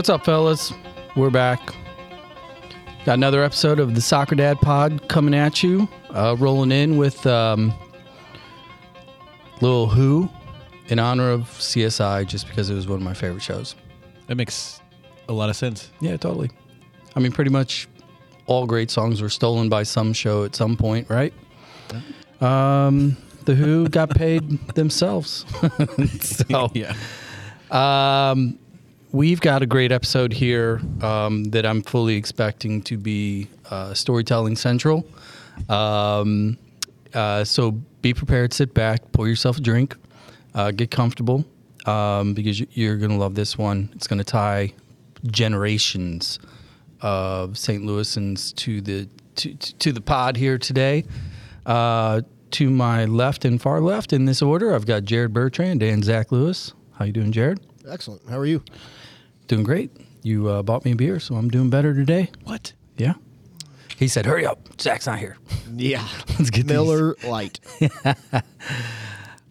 What's up, fellas? We're back. Got another episode of the Soccer Dad Pod coming at you. Uh, rolling in with um, Lil Who in honor of CSI, just because it was one of my favorite shows. That makes a lot of sense. Yeah, totally. I mean, pretty much all great songs were stolen by some show at some point, right? Um, the Who got paid themselves. so, yeah. um, we've got a great episode here um, that I'm fully expecting to be uh, storytelling central. Um, uh, so be prepared, sit back, pour yourself a drink, uh, get comfortable um, because you- you're going to love this one. It's going to tie generations of St. Louisans to the to to the pod here today. Uh, to my left and far left in this order, I've got Jared Bertrand and Zach Lewis. How you doing, Jared? Excellent. How are you? Doing great. You uh, bought me a beer, so I'm doing better today. What? Yeah. He said, "Hurry up, Zach's not here." Yeah. Let's get these. Miller Lite.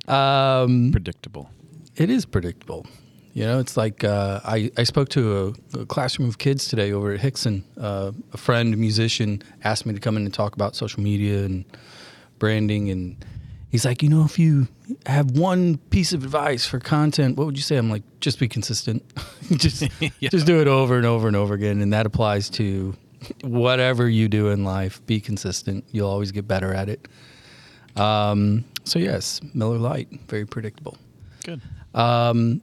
Um, Predictable. it is predictable. You know, it's like uh, I, I spoke to a, a classroom of kids today over at Hixson. Uh, a friend, a musician, asked me to come in and talk about social media and branding. And he's like, you know, if you have one piece of advice for content, what would you say? I'm like, just be consistent. just, just do it over and over and over again. And that applies to whatever you do in life. Be consistent. You'll always get better at it. Um, so yes, Miller Lite, very predictable. Good. Um,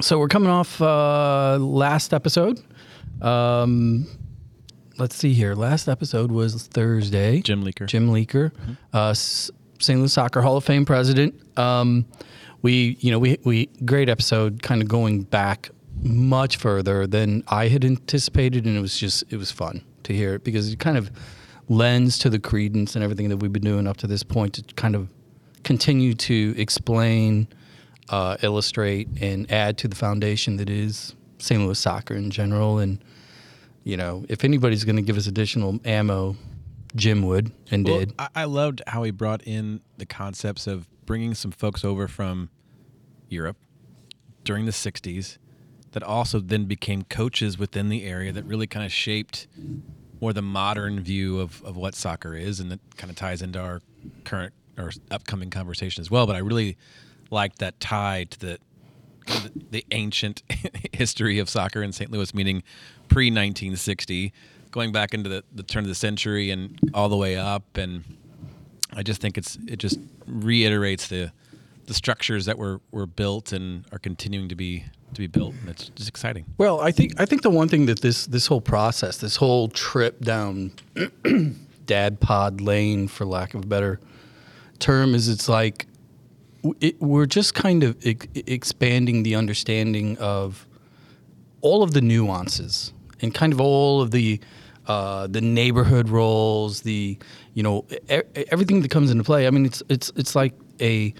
so we're coming off uh, last episode. Um, let's see here. Last episode was Thursday. Jim Leaker. Jim Leaker, uh, S- St. Louis Soccer Hall of Fame president. Um, we, you know, we we great episode, kind of going back much further than I had anticipated, and it was just it was fun to hear it because it kind of lends to the credence and everything that we've been doing up to this point to kind of continue to explain, uh, illustrate, and add to the foundation that is St. Louis soccer in general. And you know, if anybody's going to give us additional ammo, Jim would and Well, did. I, I loved how he brought in the concepts of bringing some folks over from Europe during the 60s that also then became coaches within the area that really kind of shaped more the modern view of, of what soccer is and that kind of ties into our current or upcoming conversation as well but i really liked that tie to the the, the ancient history of soccer in st louis meaning pre-1960 going back into the, the turn of the century and all the way up and I just think it's it just reiterates the the structures that were were built and are continuing to be to be built, and it's just exciting. Well, I think I think the one thing that this this whole process, this whole trip down dad pod lane, for lack of a better term, is it's like it, we're just kind of ex- expanding the understanding of all of the nuances and kind of all of the uh, the neighborhood roles, the you know e- everything that comes into play. I mean, it's it's it's like a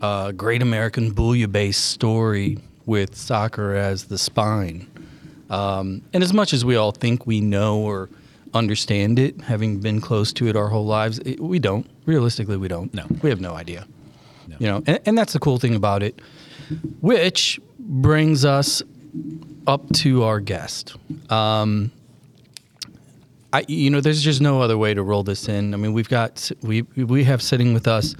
uh, great American bouillabaisse story with soccer as the spine. Um, and as much as we all think we know or understand it, having been close to it our whole lives, it, we don't. Realistically, we don't. No. we have no idea. No. You know, and, and that's the cool thing about it. Which brings us up to our guest. Um, I, you know, there's just no other way to roll this in. I mean, we've got we we have sitting with us,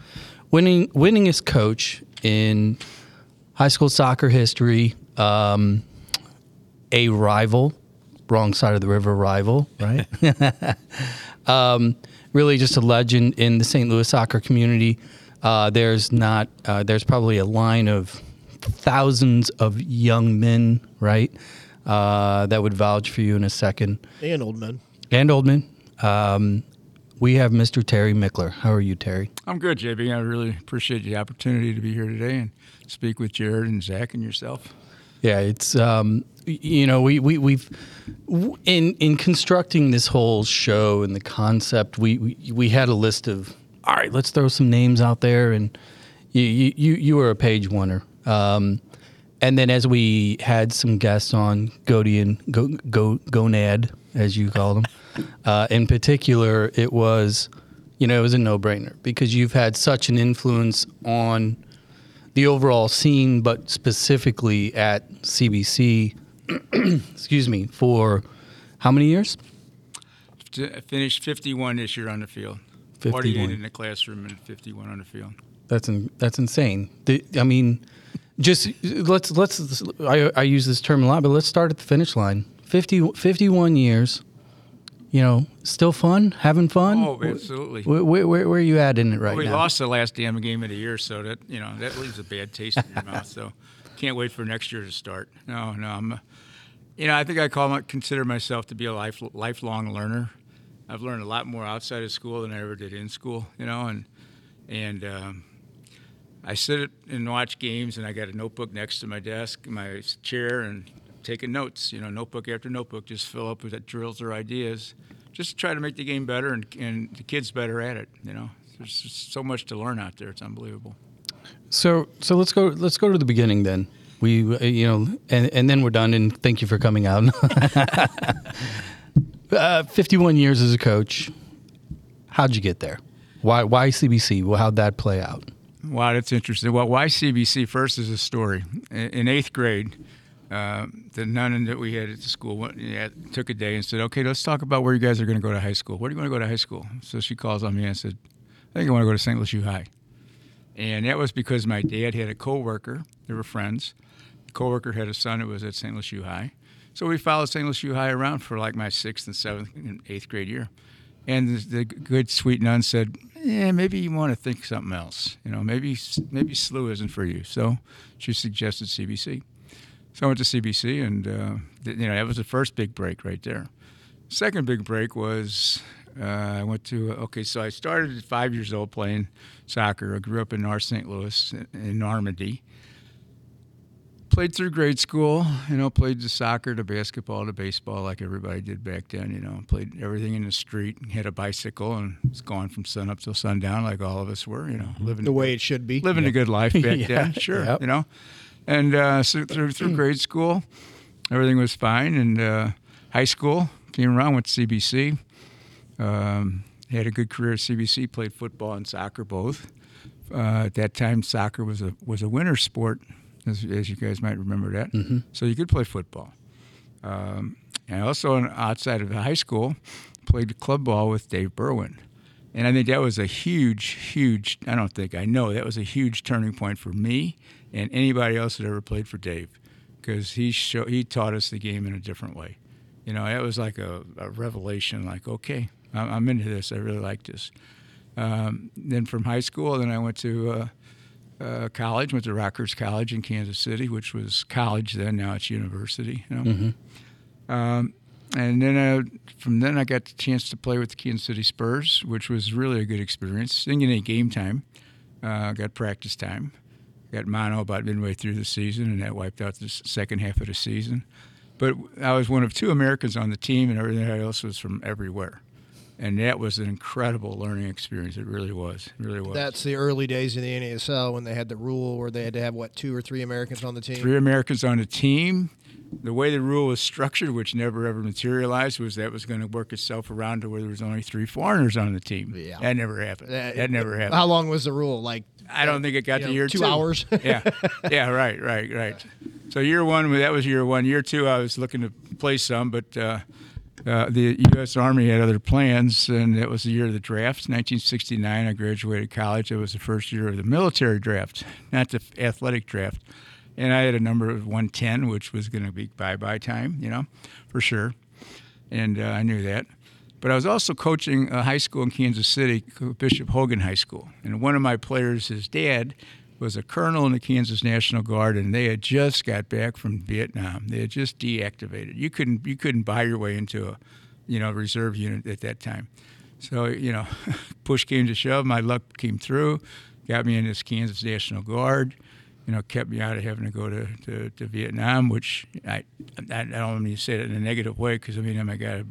winning winningest coach in high school soccer history, um, a rival, wrong side of the river rival, right? um, really, just a legend in the St. Louis soccer community. Uh, there's not uh, there's probably a line of thousands of young men, right, uh, that would vouch for you in a second And old men. and Oldman. Um, we have Mr. Terry Michler. How are you, Terry? I'm good, JB. I really appreciate the opportunity to be here today and speak with Jared and Zach and yourself. Yeah, it's um, you know we we we've in in constructing this whole show and the concept we we, we had a list of all right, let's throw some names out there and you you you, you were a page winner. Um, and then as we had some guests on Gody and Go, Go Gonad as you call them, uh, in particular, it was you know it was a no brainer because you've had such an influence on the overall scene, but specifically at CBC excuse me, for how many years? F- Finished 51 this year on the field. 51. 48 in the classroom and 51 on the field. That's in, that's insane. The, I mean, just let's let's. I, I use this term a lot, but let's start at the finish line. 50, 51 years. You know, still fun, having fun. Oh, absolutely. Where, where, where, where are you at in it right now? we now? lost the last damn game of the year, so that you know that leaves a bad taste in your mouth. So can't wait for next year to start. No, no, I'm. You know, I think I call consider myself to be a life, lifelong learner. I've learned a lot more outside of school than I ever did in school. You know, and and um, I sit and watch games, and I got a notebook next to my desk, my chair, and taking notes. You know, notebook after notebook, just fill up with drills or ideas, just to try to make the game better and, and the kids better at it. You know, there's so much to learn out there. It's unbelievable. So so let's go let's go to the beginning then. We uh, you know and and then we're done and thank you for coming out. uh, 51 years as a coach. How'd you get there? Why why CBC? Well, how'd that play out? Wow, that's interesting. Well, why CBC first is a story. In eighth grade, uh, the nun that we had at the school went, yeah, took a day and said, "Okay, let's talk about where you guys are going to go to high school. Where do you want to go to high school?" So she calls on me and said, "I think I want to go to St. Louis High." And that was because my dad had a coworker. They were friends. The coworker had a son who was at St. Louis High. So we followed St. Louis High around for like my sixth and seventh and eighth grade year. And the, the good sweet nun said, "Yeah, maybe you want to think something else. You know, maybe maybe SLU isn't for you." So she suggested CBC. So I went to CBC, and uh, th- you know that was the first big break right there. Second big break was uh, I went to okay. So I started at five years old playing soccer. I grew up in North St. Louis in Normandy. Played through grade school, you know. Played the soccer, the basketball, the baseball, like everybody did back then. You know, played everything in the street. And had a bicycle and was gone from sun up till sundown, like all of us were. You know, living The way it should be. living a good life back Yeah, then. Sure, yep. you know. And uh, so through, through grade school, everything was fine. And uh, high school came around with CBC. Um, had a good career at CBC. Played football and soccer both. Uh, at that time, soccer was a was a winter sport, as, as you guys might remember that. So you could play football. Um, and also, on- outside of the high school, played club ball with Dave Berwin. And I think that was a huge, huge, I don't think, I know that was a huge turning point for me and anybody else that ever played for Dave because he, show, he taught us the game in a different way. You know, that was like a, a revelation like, okay, I'm, I'm into this. I really like this. Um, then from high school, then I went to uh, uh, college, went to Rockhurst College in Kansas City, which was college then, now it's university. You know? Um, and then uh, from then I got the chance to play with the Kansas City Spurs, which was really a good experience. Didn't get any game time, uh, got practice time, got mono about midway through the season, and that wiped out the second half of the season. But I was one of two Americans on the team, and everybody else was from everywhere. And that was an incredible learning experience. It really was. It really was. That's the early days in the NASL when they had the rule where they had to have what two or three Americans on the team. three Americans on a team. The way the rule was structured, which never ever materialized, was that was going to work itself around to where there was only three foreigners on the team. Yeah. That never happened. That- That, never happened. How long was the rule? Like I don't think it got to know, year two two. hours? yeah, yeah, right, right, right. So year one, that was year one. Year two, I was looking to play some, but uh, uh, the U.S. Army had other plans, and it was the year of the draft, 1969. I graduated college. It was the first year of the military draft, not the athletic draft. And I had a number of 110, which was going to be bye-bye time, you know, for sure. And uh, I knew that. But I was also coaching a high school in Kansas City, Bishop Hogan High School. And one of my players, his dad, was a colonel in the Kansas National Guard, and they had just got back from Vietnam. They had just deactivated. You couldn't you couldn't buy your way into a, you know, reserve unit at that time. So you know, push came to shove. My luck came through, got me in this Kansas National Guard. You know, kept me out of having to go to, to, to Vietnam, which I, I don't mean to say it in a negative way because I mean I got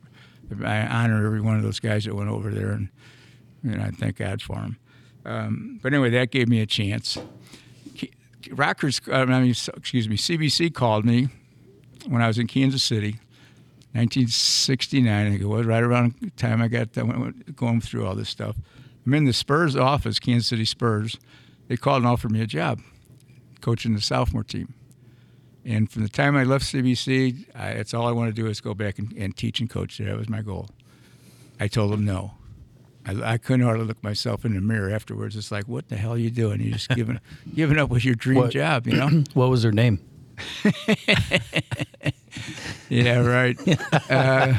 I honor every one of those guys that went over there, and you know, I thank God for them. Um, but anyway, that gave me a chance. Rockhurst, uh, I mean, excuse me, CBC called me when I was in Kansas City, 1969. I think it was right around the time I got going through all this stuff. I'm in the Spurs office, Kansas City Spurs. They called and offered me a job, coaching the sophomore team. And from the time I left CBC, I, that's all I want to do is go back and, and teach and coach. That was my goal. I told them no. I, I couldn't hardly look myself in the mirror afterwards. It's like, what the hell are you doing? You're just giving giving up with your dream What- job, you know? What was her name? Yeah, right. Uh,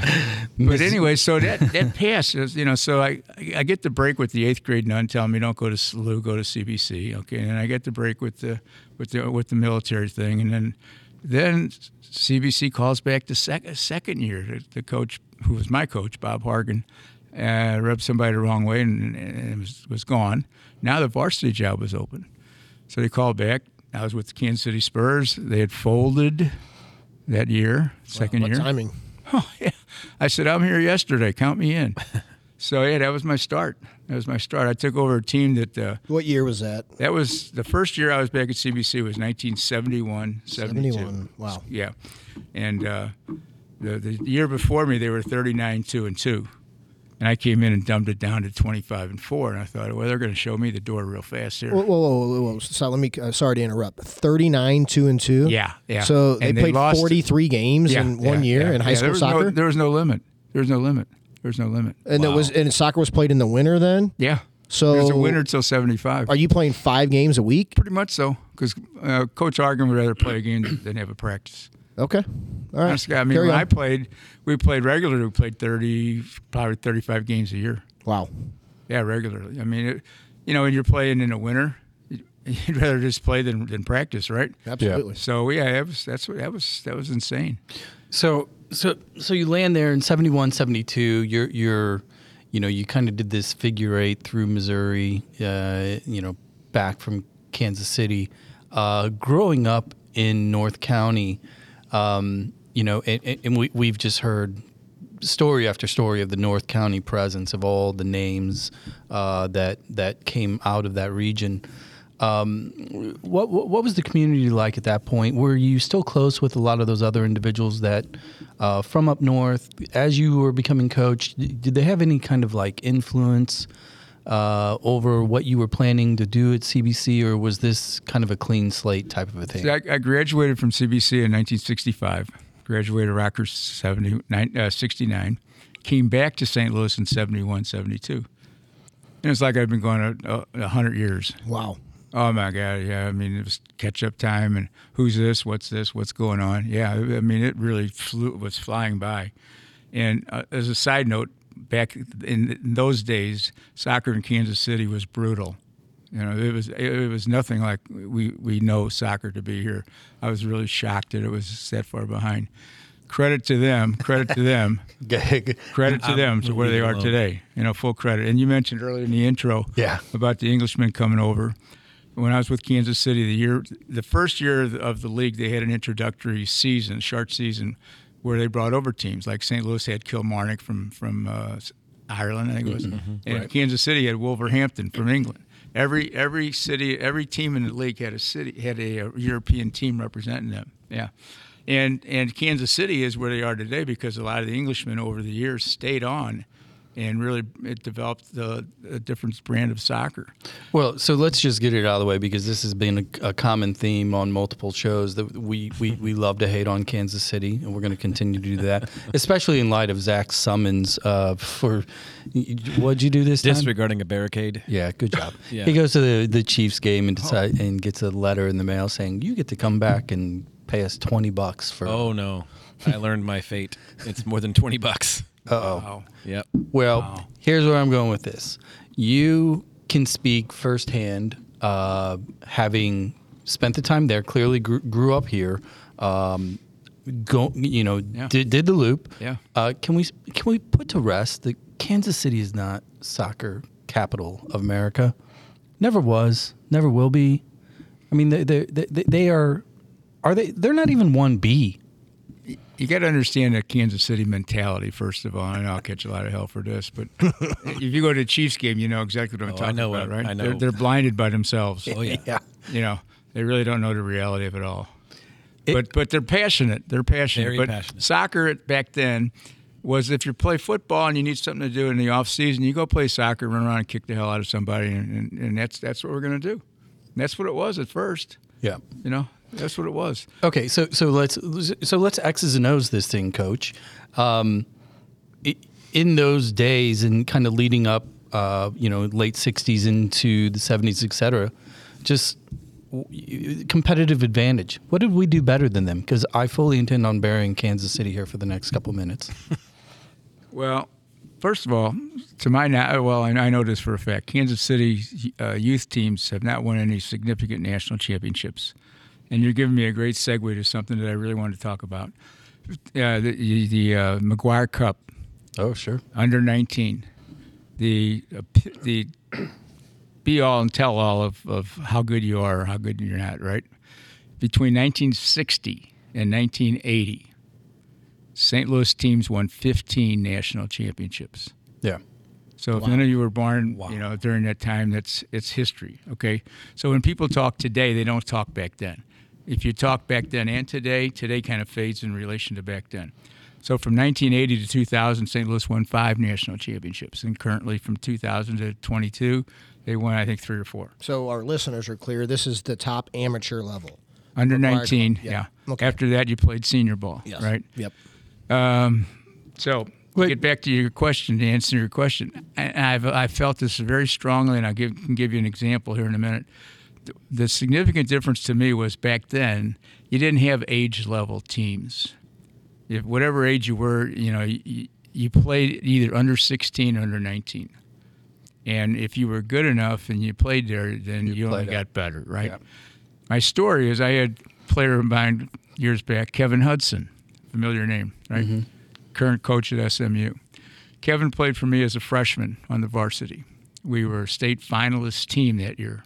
but anyway, so that that passed. It You know, so I I get the break with the eighth grade nun telling me don't go to SLU, go to CBC. Okay, and I get the break with the with the with the military thing, and then then CBC calls back the sec- second year. The, the coach who was my coach, Bob Hargan, uh, rubbed somebody the wrong way and, and was was gone. Now the varsity job was open, so they called back. I was with the Kansas City Spurs. They had folded that year, second What year. timing? Oh, yeah. I said, I'm here yesterday. Count me in. so, yeah, that was my start. That was my start. I took over a team that, uh, What year was that? that was the first year I was back at CBC was 1971, 72. 71. Wow. Yeah. And uh, the, the year before me, they were 39, 2 and 2. And I came in and dumbed it down to 25 and 4. And I thought, well, they're going to show me the door real fast here. Whoa, whoa, whoa, whoa, whoa. So let me. Uh, sorry to interrupt. Thirty-nine, two and two. Yeah, yeah. So they they played lost- forty-three games yeah, in one yeah, year yeah. in high school there soccer, No, there was no limit. There was no limit. There was no limit. and it was and soccer was played in the winter. Then, Yeah. so There's a winter till 75. Are you playing five games a week? Pretty much so, because uh, Coach Hargan would rather play a game than have a practice. Okay. All right. Honestly, I mean, Carry when on. I played, we played regularly. We played 30, probably 35 games a year. wow. Yeah, regularly. I mean, it, you know, when you're playing in the winter, you'd rather just play than, than practice, right? Absolutely. So yeah, that was that's what that was that was insane. So so so you land there in 71, 72. You're you're you know you kind of did this figure eight through Missouri. Uh, you know back from Kansas City. Uh, growing up in North County, um, you know, and, and- we we've just heard story after story of the North County presence of all the names uh, that that came out of that region. Um, what, what what was the community like at that point? Were you still close with a lot of those other individuals that uh, from up north? As you were becoming coach, did they have any kind of like influence uh, over what you were planning to do at CBC, or was this kind of a clean slate type of a thing? See, I, I graduated from CBC in 1965. Graduated Rockhurst 70, uh, 69. Came back to St. Louis in 71, 72. And it's like I've been going a, a, a hundred years. Wow. Oh my God! Yeah, I mean it was catch up time, and who's this? What's this? What's going on? Yeah, I mean it really flew was flying by. And uh, as a side note, back in, those days, soccer in Kansas City was brutal. You know, it was it was nothing like we we know soccer to be here. I was really shocked that it was that far behind. Credit to them. Credit to them. Credit to them to where they are today. You know, full credit. And you mentioned earlier in the intro, Yeah. about the Englishmen coming over. When I was with Kansas City, the year, the first year of the league, they had an introductory season, short season, where they brought over teams. Like St. Louis had Kilmarnock from from uh, Ireland, I think it was, and Kansas City had Wolverhampton from England. Every every city, every team in the league had a city had a, a European team representing them. Yeah, and and Kansas City is where they are today because a lot of the Englishmen over the years stayed on, and really it developed the, a different brand of soccer. Well, so let's just get it out of the way because this has been a, a common theme on multiple shows that we, we, we love to hate on Kansas City, and we're going to continue to do that, especially in light of Zach's summons uh, for what'd you do this time? Disregarding a barricade. Yeah, good job. Yeah. He goes to the, the Chiefs game and decide, and gets a letter in the mail saying you get to come back and pay us twenty bucks for. Oh no, I learned my fate. It's more than twenty bucks. Oh. Wow. Yep. Well, here's where I'm going with this. You can speak firsthand, uh, having spent the time there, clearly grew, grew up here. Um, go, you know, Yeah. did, did the loop. Yeah. Uh, can we can we put to rest that Kansas City is not soccer capital of America? Never was. Never will be. I mean, they they they, they are. Are they? They're not even one B. You got to understand the Kansas City mentality, first of all. I know I'll catch a lot of hell for this, but if you go to a Chiefs game, you know exactly what I'm Oh, I talking know about, what- right? I know. They're, they're blinded by themselves. Oh yeah. Yeah. You know, they really don't know the reality of it all. It- but but they're passionate. They're passionate. Very but passionate. soccer back then was if you play football and you need something to do in the off season, you go play soccer, run around and kick the hell out of somebody, and, and, and that's that's what we're gonna do. And that's what it was at first. Yeah. You know, That's what it was. Okay, so so let's so let's X's and O's this thing, Coach. Um, in those days and kind of leading up, uh, you know, late '60s into the '70s, et cetera, just competitive advantage. What did we do better than them? Because I fully intend on burying Kansas City here for the next couple minutes. Well, first of all, to my now, well, I I know this for a fact. Kansas City uh, youth teams have not won any significant national championships, and you're giving me a great segue to something that I really wanted to talk about. Uh, the the uh, McGuire Cup Oh, sure. under 19, the uh, the be all and tell all of, of how good you are or how good you're not, right? Between 1960 and 1980, St. Louis teams won 15 national championships. Yeah. So if none of you were born, Wow. you know, during that time, that's it's history. Okay. So when people talk today, they don't talk back then. If you talk back then and today, today kind of fades in relation to back then. So from 1980 to 2000, St. Louis won five national championships, and currently from 2000 to 22, they won I think three or four. So our listeners are clear. This is the top amateur level. Under 19, Cup, yeah. yeah. Okay. After that, you played senior ball, yes. right? Yep. Um, so Wait. get back to your question to answer your question. And I've I felt this very strongly, and I give, can give you an example here in a minute. The- significant difference to me was back then you didn't have age level teams. If whatever age you were, you know, you, you played either under 16 or under 19. And if you were good enough and you played there, then you, only played got up. better, right? Yeah. My story is I had a player of mine years back, Kevin Hudson, familiar name, right? Mm-hmm. Current coach at SMU. Kevin played for me as a freshman on the varsity. We were a state finalist team that year.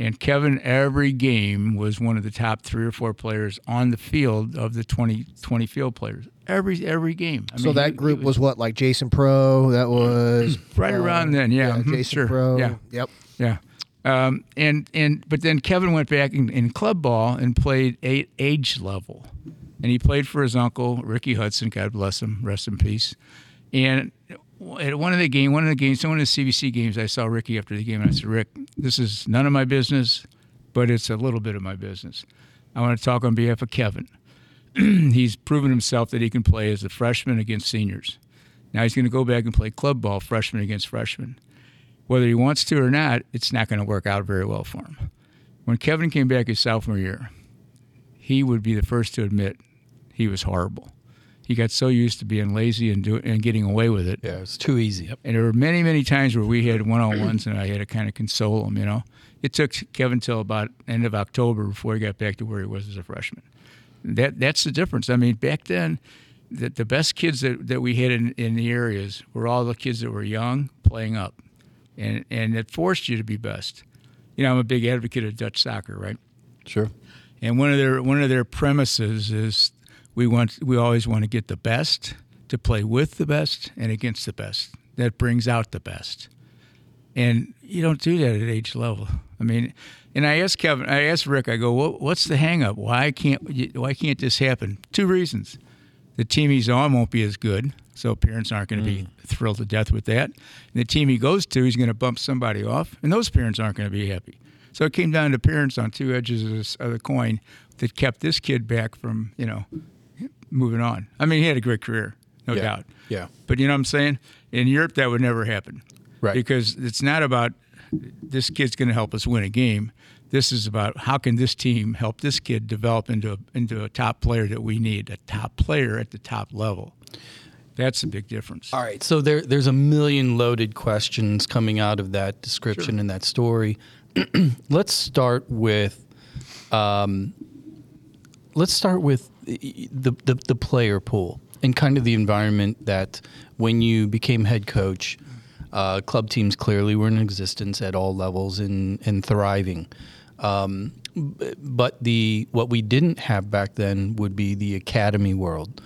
And Kevin, every game, was one of the top three or four players on the field of the 20, 20 field players. Every every game. I So mean, that group was what, like Jason Pro? That was Right around then, yeah. Mhm, Jason sure, Pro. yeah. Yep. Yeah. Um, and and but then Kevin went back in, in club ball and played a, age level, and he played for his uncle Ricky Hudson. God bless him, rest in peace. And at one of the game, one of the games, one of the CBC games, I saw Ricky after the game, and I said, "Rick, this is none of my business, but it's a little bit of my business. I want to talk on behalf of Kevin. he's proven himself that he can play as a freshman against seniors. Now he's going to go back and play club ball, freshman against freshman. whether he wants to or not, it's not going to work out very well for him. When Kevin came back his sophomore year, he would be the first to admit he was horrible. He got so used to being lazy and do, and getting away with it. Yeah, it's too easy. And there were many, many times where we had one-on-ones, and I had to kind of console him. You know, it took Kevin till about end of October before he got back to where he was as a freshman. That that's the difference. I mean, back then, the, the best kids that, that we had in, in the areas were all the kids that were young, playing up, and and it forced you to be best. You know, I'm a big advocate of Dutch soccer, right? Sure. And one of their one of their premises is we want we always want to get the best to play with the best and against the best. That brings out the best. And you don't do that at age level. I mean, and I asked Kevin, I asked Rick, I go, what, what's the hang up? Why can't why can't this happen? Two reasons. The team he's on won't be as good, so parents aren't going to be mm. thrilled to death with that. And the team he goes to, he's going to bump somebody off, and those parents aren't going to be happy. So it came down to parents on two edges of, this, of the coin that kept this kid back from, you know, moving on. I mean, he had a great career, no Yeah. doubt. Yeah. But you know what I'm saying? In Europe, that would never happen. Right. Because it's not about this kid's going to help us win a game. This is about how can this team help this kid develop into a, into a top player that we need, a top player at the top level. That's a big difference. All right. So there, there's a million loaded questions coming out of that description and that story. let's start with, um, let's start with the, the the player pool and kind of the environment that when you became head coach, uh, club teams clearly were in existence at all levels and and thriving. Um, but the what we didn't have back then would be the academy world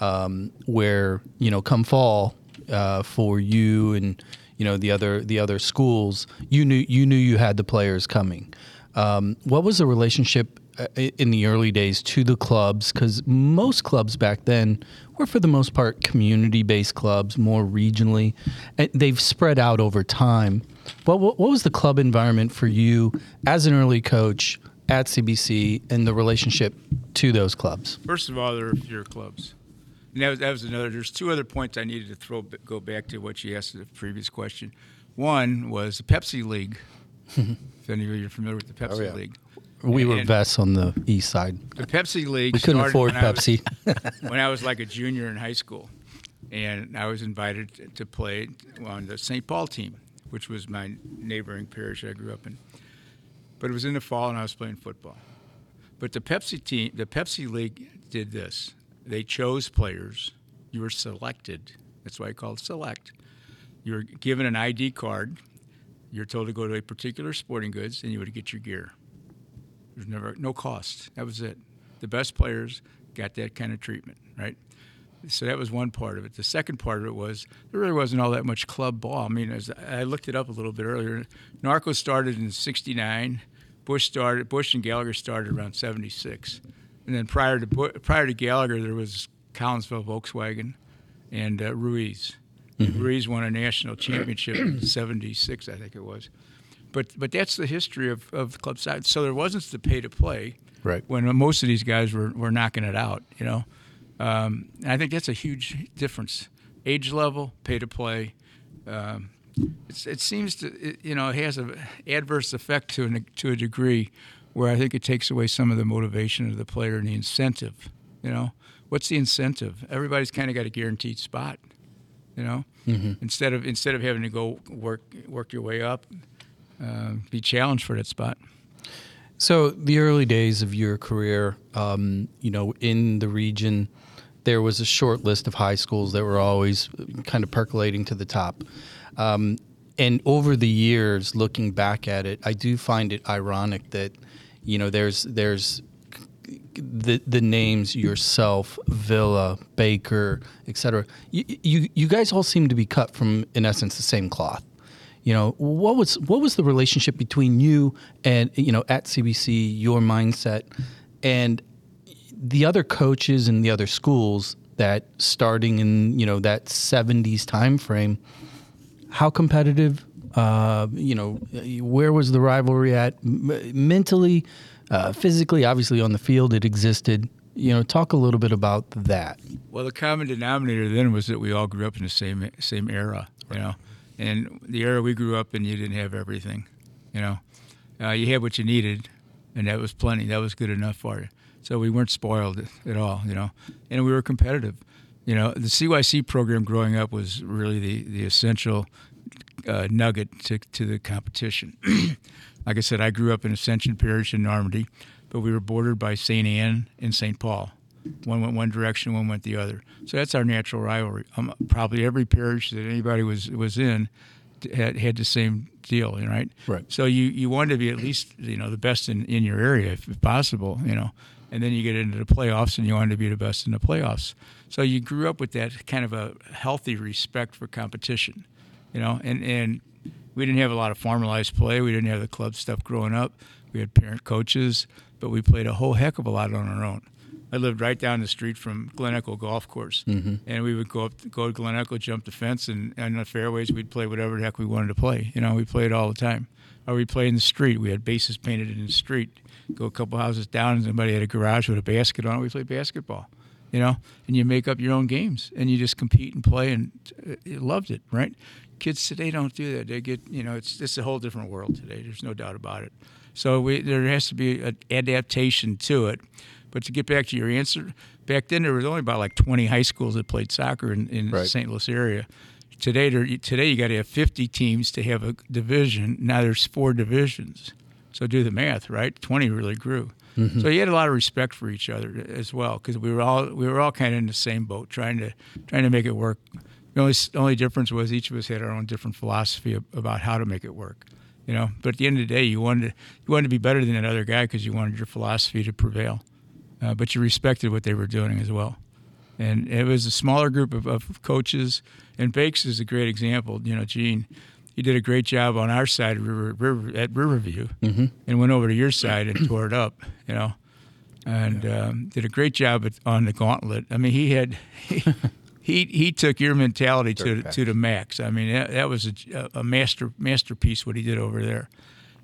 um, where you know come fall uh, for you and you know the other the other schools you knew you knew you had the players coming um, what was the relationship Uh, in the early days to the clubs because most clubs back then were for the most part community based clubs more regionally and they've spread out over time what, what, what was the club environment for you as an early coach at CBC and the relationship to those clubs? First of all, they're your clubs. And that was, that was another. There's two other points I needed to throw go back to what you asked in the previous question. One was the Pepsi League. if any of you are familiar with the Pepsi Oh, yeah. League, We were And- vests on the east side. the Pepsi League. We couldn't afford when I was- Pepsi. when I was like a junior in high school, and I was invited to play on the St. Paul team, which was my neighboring parish I grew up in. But it was in the fall, and I was playing football. But the Pepsi team, the Pepsi League, did this. They chose players. You were selected. That's why I called select. You were given an ID card. You're told to go to a particular sporting goods, and you would get your gear. There's never no cost. That was it. The best players got that kind of treatment, right? So that was one part of it. The second part of it was there really wasn't all that much club ball. I mean, as I looked it up a little bit earlier, Narco started in '69. Busch started. Busch and Gallagher started around '76, and then prior to prior to Gallagher, there was Collinsville Volkswagen and uh, Ruiz. Ruiz won a national championship in '76, I think it was. But but that's the history of, of club side. So there wasn't the pay to play Right. when most of these guys were, were knocking it out, you know. Um, and I think that's a huge difference. Age level, pay to play. Um, it's, it seems to, it, you know, it has an adverse effect to, an, to a degree where I think it takes away some of the motivation of the player and the incentive, you know. What's the incentive? Everybody's kind of got a guaranteed spot, you know. Instead of instead of having to go work work your way up, uh, be challenged for that spot. So the early days of your career, um, you know, in the region, there was a short list of high schools that were always kind of percolating to the top. Um, and over the years, looking back at it, I do find it ironic that, you know, there's there's the the names yourself, Villa, Baker, etc. You, you you guys all seem to be cut from, in essence, the same cloth. You know, what was what was the relationship between you and you know at CBC, your mindset, and the other coaches and the other schools that starting in you know that 70s time frame how competitive uh, you know where was the rivalry at? M- mentally uh, physically obviously on the field it existed. You know talk a little bit about that. Well, the common denominator then was that we all grew up in the same same era, you know, and the era we grew up in, you didn't have everything, you know, uh, you had what you needed, and that was plenty. That was good enough for you. So we weren't spoiled at all, you know, and we were competitive. You know, the CYC program growing up was really the the essential uh, nugget to to the competition. like I said, I grew up in Ascension Parish in Normandy, but we were bordered by St. Anne and St. Paul. One went one direction, one went the other. So that's our natural rivalry. Um, probably every parish that anybody was was in had, had the same deal, right? Right. So you, you wanted to be at least you know the best in, in your area if possible, you know, and then you get into the playoffs and you wanted to be the best in the playoffs. So you grew up with that kind of a healthy respect for competition, you know, and and we didn't have a lot of formalized play. We didn't have the club stuff growing up. We had parent coaches, but we played a whole heck of a lot on our own. I lived right down the street from Glen Echo Golf Course, and we would go up, go to Glen Echo, jump the fence, and on the fairways we'd play whatever the heck we wanted to play. You know, we played all the time. Or we played in the street. We had bases painted in the street. Go a couple houses down, and somebody had a garage with a basket on it. We played basketball. You know, and you make up your own games, and you just compete and play, and uh, loved it, right? Kids today don't do that. They get, you know, it's it's a whole different world today. There's no doubt about it. So we, there has to be an adaptation to it. But to get back to your answer, back then there was only about like 20 high schools that played soccer in, in the St. Louis area. Today, there, today you got to have 50 teams to have a division. Now there's four divisions. So do the math, right? 20 really grew. Mm-hmm. So you had a lot of respect for each other as well because we were all we were all kind of in the same boat, trying to trying to make it work. The only only difference was each of us had our own different philosophy about how to make it work. You know, but at the end of the day, you wanted to, you wanted to be better than another guy because you wanted your philosophy to prevail. Uh, but you respected what they were doing as well. And it was a smaller group of, of coaches. And Bakes is a great example. You know, Gene, he did a great job on our side of River, River, at Riverview and went over to your side and tore it up, you know, and um, did a great job at, on the gauntlet. I mean, he had. He, he took your mentality to to the max. I mean, that, that was a, a master masterpiece what he did over there,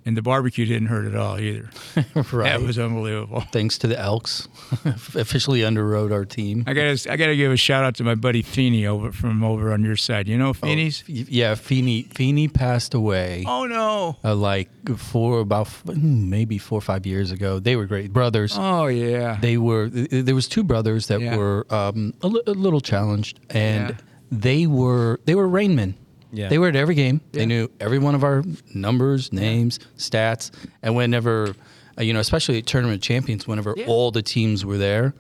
and the barbecue didn't hurt at all either. right. That was unbelievable. Thanks to the Elks, officially underwrote our team. I gotta I gotta give a shout out to my buddy Feeney over from over on your side. You know Feeney's? F- Yeah, Feeney Feeney passed away. Oh no. Uh, like four about hmm, maybe four or five years ago. They were great brothers. Oh yeah. They were. There was two brothers that Yeah. were um, a, li- a little challenged, and Yeah. they were they were rainmen. Yeah. They were at every game. Yeah. They knew every one of our numbers, names, stats, and whenever, uh, you know, especially at tournament champions, whenever Yeah. all the teams were there,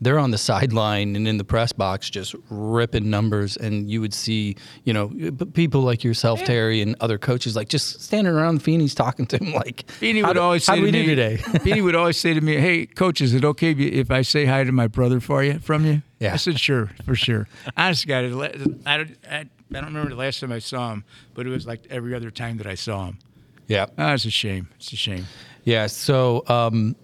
they're on the sideline and in the press box just ripping numbers, and you would see, you know, people like yourself, Terry, and other coaches like just standing around Feeney's talking to him like, Feeney would do- always say to we me do today? Feeney would always say to me, "Hey, coach, is it okay if I say hi to my brother for you from you?" Yeah. I said, "Sure, for sure." Honest guy, I don't, I, I don't remember the last time I saw him, but it was like every other time that I saw him. yeah. Oh, it's a shame. It's a shame. Yeah. So, um,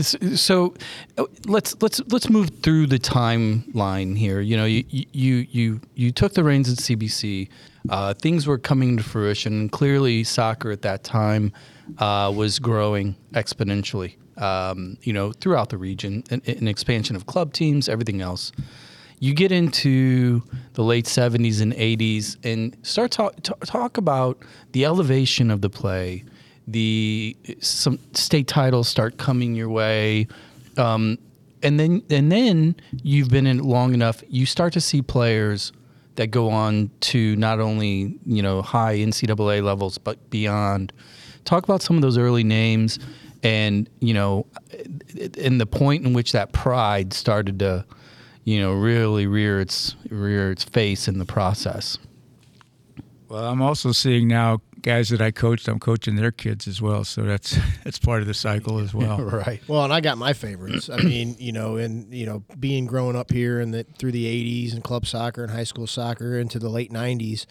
so uh, let's let's let's move through the timeline here. You know, you you you you took the reins at CBC. Uh, things were coming to fruition, clearly, soccer at that time uh, was growing exponentially. Um, you know, throughout the region, an, an expansion of club teams, everything else. You get into the late 70s and 80s and start talk, talk, about the elevation of the play, the some state titles start coming your way, um, and then and then you've been in long enough. You start to see players that go on to not only you know high NCAA levels but beyond. Talk about some of those early names, and you know, and the point in which that pride started to, you know, really rear its rear its face in the process. Well, I'm also seeing now guys that I coached. I'm coaching their kids as well, so that's that's part of the cycle as well. right. Well, and I got my favorites. I mean, you know, and you know, being growing up here in the through the '80s and club soccer and high school soccer into the late '90s.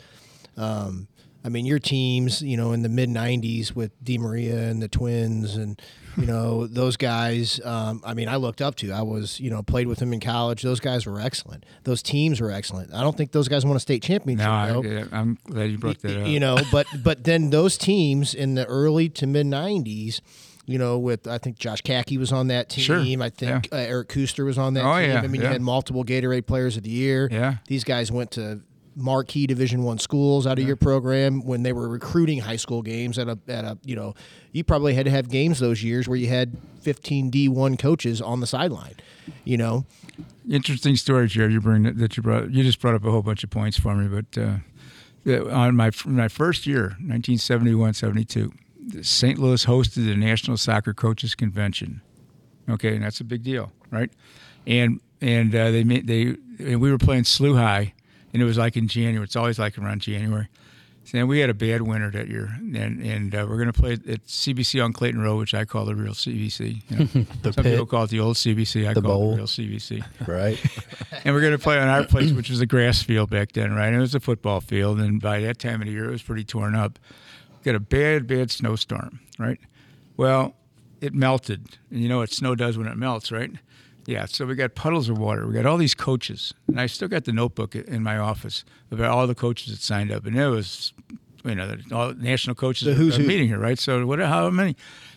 Um, I mean, your teams, you know, in the mid '90s with Di Maria and the Twins, and you know those guys. Um, I mean, I looked up to. I was, you know, played with them in college. Those guys were excellent. Those teams were excellent. I don't think those guys won a state championship. No, I, though. yeah, I'm glad you brought that up. You know, but but then those teams in the early to mid '90s, you know, with I think Josh Kaki was on that team. Sure, I think uh, Eric Kuster was on that Oh, team. yeah, I mean, yeah. you had multiple Gatorade Players of the Year. Yeah. these guys went to marquee Division One schools out of your program when they were recruiting high school games at a at a you know you probably had to have games those years where you had 15 D1 coaches on the sideline. You know, Interesting story, Jared. You bring that, you brought. You just brought up a whole bunch of points for me, but uh, on my my first year, 1971-72, St. Louis hosted the National Soccer Coaches Convention. Okay, and that's a big deal, right? And and uh, they made they and we were playing SLU High, and it was like in January. It's always like around January. And we had a bad winter that year, and and uh, we're going to play at CBC on Clayton Road, which I call the real CBC. You know? The Some pit. people call it the old CBC. I The call it the real CBC. Right. and we're going to play on our place, which was a grass field back then, right? And it was a football field, and by that time of the year, it was pretty torn up. Got a bad, bad snowstorm, right? Well, it melted, and you know what snow does when it melts, right? Yeah, so we got puddles of water. We got all these coaches, and I still got the notebook in my office about all the coaches that signed up, and it was, you know, all the national coaches The who's are who. meeting here, right? So what? How many?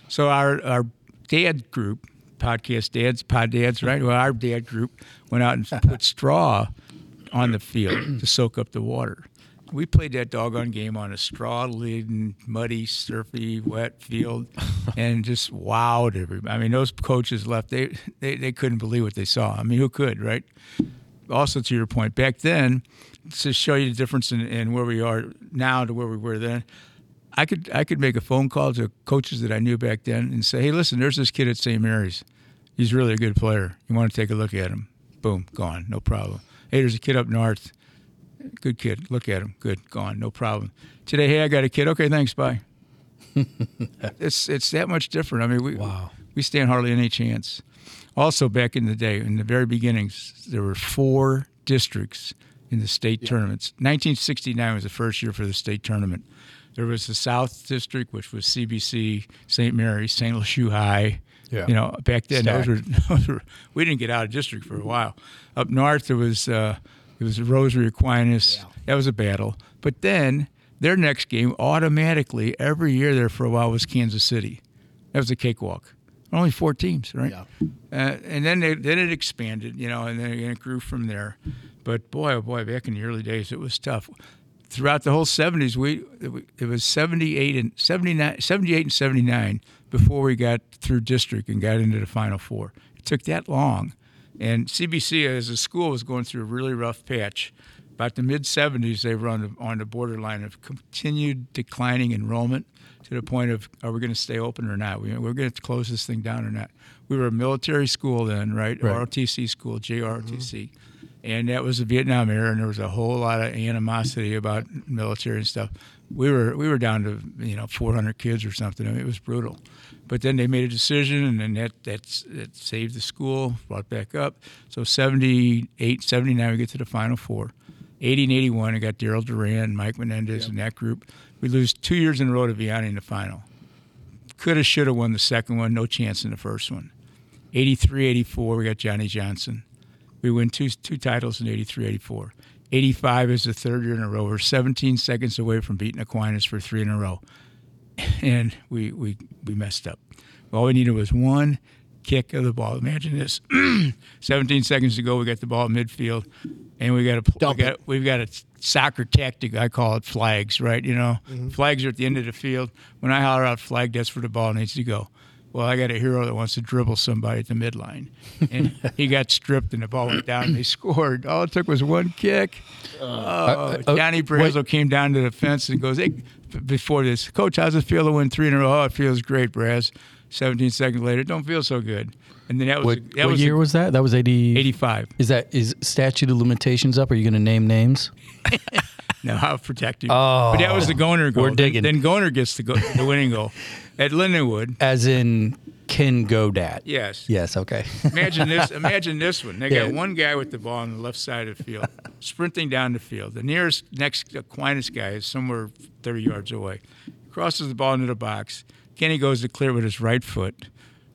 So our our dad group, podcast dads, pod dads, right? Well, our dad group went out and put straw on the field to soak up the water. We played that doggone game on a straw-laden, muddy, surfy, wet field, and just wowed everybody. I mean, those coaches left; they, they they couldn't believe what they saw. I mean, who could, right? Also, to your point, back then, to show you the difference in, in where we are now to where we were then, I could I could make a phone call to coaches that I knew back then and say, "Hey, listen, there's this kid at St. Mary's. He's really a good player. You want to take a look at him? Boom, gone, no problem. Hey, there's a kid up north. Good kid. Look at him. Good, gone, no problem. Today, hey, I got a kid. Okay, thanks, bye. it's it's that much different. I mean, we Wow. we stand hardly any chance. Also, back in the day, in the very beginnings, there were four districts in the state tournaments. 1969 was the first year for the state tournament. There was the South District, which was CBC, St. Mary's, St. Lucie High. Yeah. You know, back then those were, those were we didn't get out of district for a while. Up north there was uh, it was Rosary Aquinas. That was a battle. But then Their next game automatically every year there for a while was Kansas City. That was a cakewalk. Only four teams, right? Yeah. Uh, and then they, then it expanded, you know, and then it grew from there. But boy, oh boy, back in the early days, it was tough. Throughout the whole 70s, we it was 78 and 79, 78 and 79 before we got through district and got into the Final Four. It took that long, and CBC as a school was going through a really rough patch. About the mid 70s, they were on the, on the borderline of continued declining enrollment to the point of are we going to stay open or not? We, we're going to close this thing down or not? We were a military school then, right? Right. ROTC school, JROTC. Mm-hmm. And that was the Vietnam era, and there was a whole lot of animosity about military and stuff. We were we were down to you know 400 kids or something. I mean, it was brutal. But then they made a decision, and then that that's, that saved the school, brought back up. So 78, 79, we get to the Final Four. 80 and 81, I got Daryl Doran, Mike Menendez, and that group. We lose two years in a row to Vianney in the final. Could have, should have won the second one. No chance in the first one. 83, 84, we got Johnny Johnson. We win two two titles in 83, 84. 85 is the third year in a row. We're 17 seconds away from beating Aquinas for three in a row. And we, we, we messed up. All we needed was one kick of the ball. Imagine this 17 seconds to go, we got the ball midfield, and we got a we got, we've got a soccer tactic. I call it flags, right? You know, mm-hmm. flags are at the end of the field. When I holler out flag, that's where the ball needs to go. Well, I got a hero that wants to dribble somebody at the midline, and he got stripped, and the ball went down. and They scored. All it took was one kick. Oh, uh, uh, Johnny Brazzo came down to the fence and goes, "Hey, before this, coach, how's it feel to win three in a row? Oh, it feels great, Braz." 17 seconds later, don't feel so good. And then that was What, that what was year was that? That was 80. 85. Is that is statute of limitations up? Are you going to name names? No, how protective. Oh, but that was the Goner goal. we're Then- digging. Then, Goner gets the, go, the winning goal at Lindenwood. As in Ken Godat. Yes. Yes. Okay. Imagine this. Imagine this one. They Yeah. got one guy with the ball on the left side of the field, sprinting down the field. The nearest next Aquinas guy is somewhere 30 yards away. Crosses the ball into the box. Kenny goes to clear with his right foot.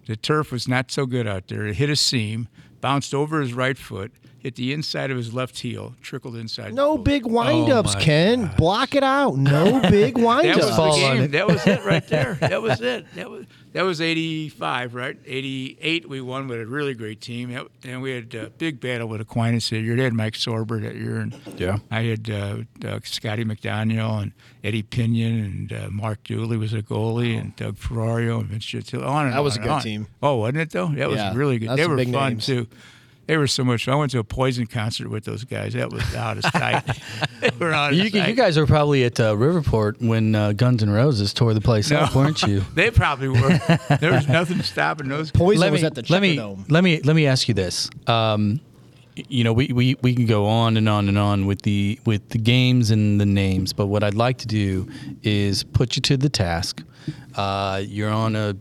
The turf was not so good out there. It hit a seam, bounced over his right foot, hit the inside of his left heel, trickled inside. No big windups, my Ken. Block it out. No big That was windups. the game. That was it right there. That was it. That was that was '85, right? '88, we won with a really great team, and we had a big battle with Aquinas that year. They had Mike Sorber that year, and Yeah. I had uh, uh, Scotty McDaniel and Eddie Pinion and uh, Mark Dooley was a goalie, and Doug Ferrario and Vince Gentile. On and That was on a and good on. team. Oh, wasn't it though? That was really good. that's They were big fun names. too. They were so much fun. I went to a Poison concert with those guys. That was out of sight. were out of You, sight. you guys were probably at uh, Riverport when uh, Guns N' Roses tore the place up, weren't you? They probably were. there was nothing stopping those. Poison let was me, at the let me let me let me ask you this. Um, you know, we, we, we can go on and on and on with the with the games and the names, but what I'd like to do is put you to the task. Uh, you're on a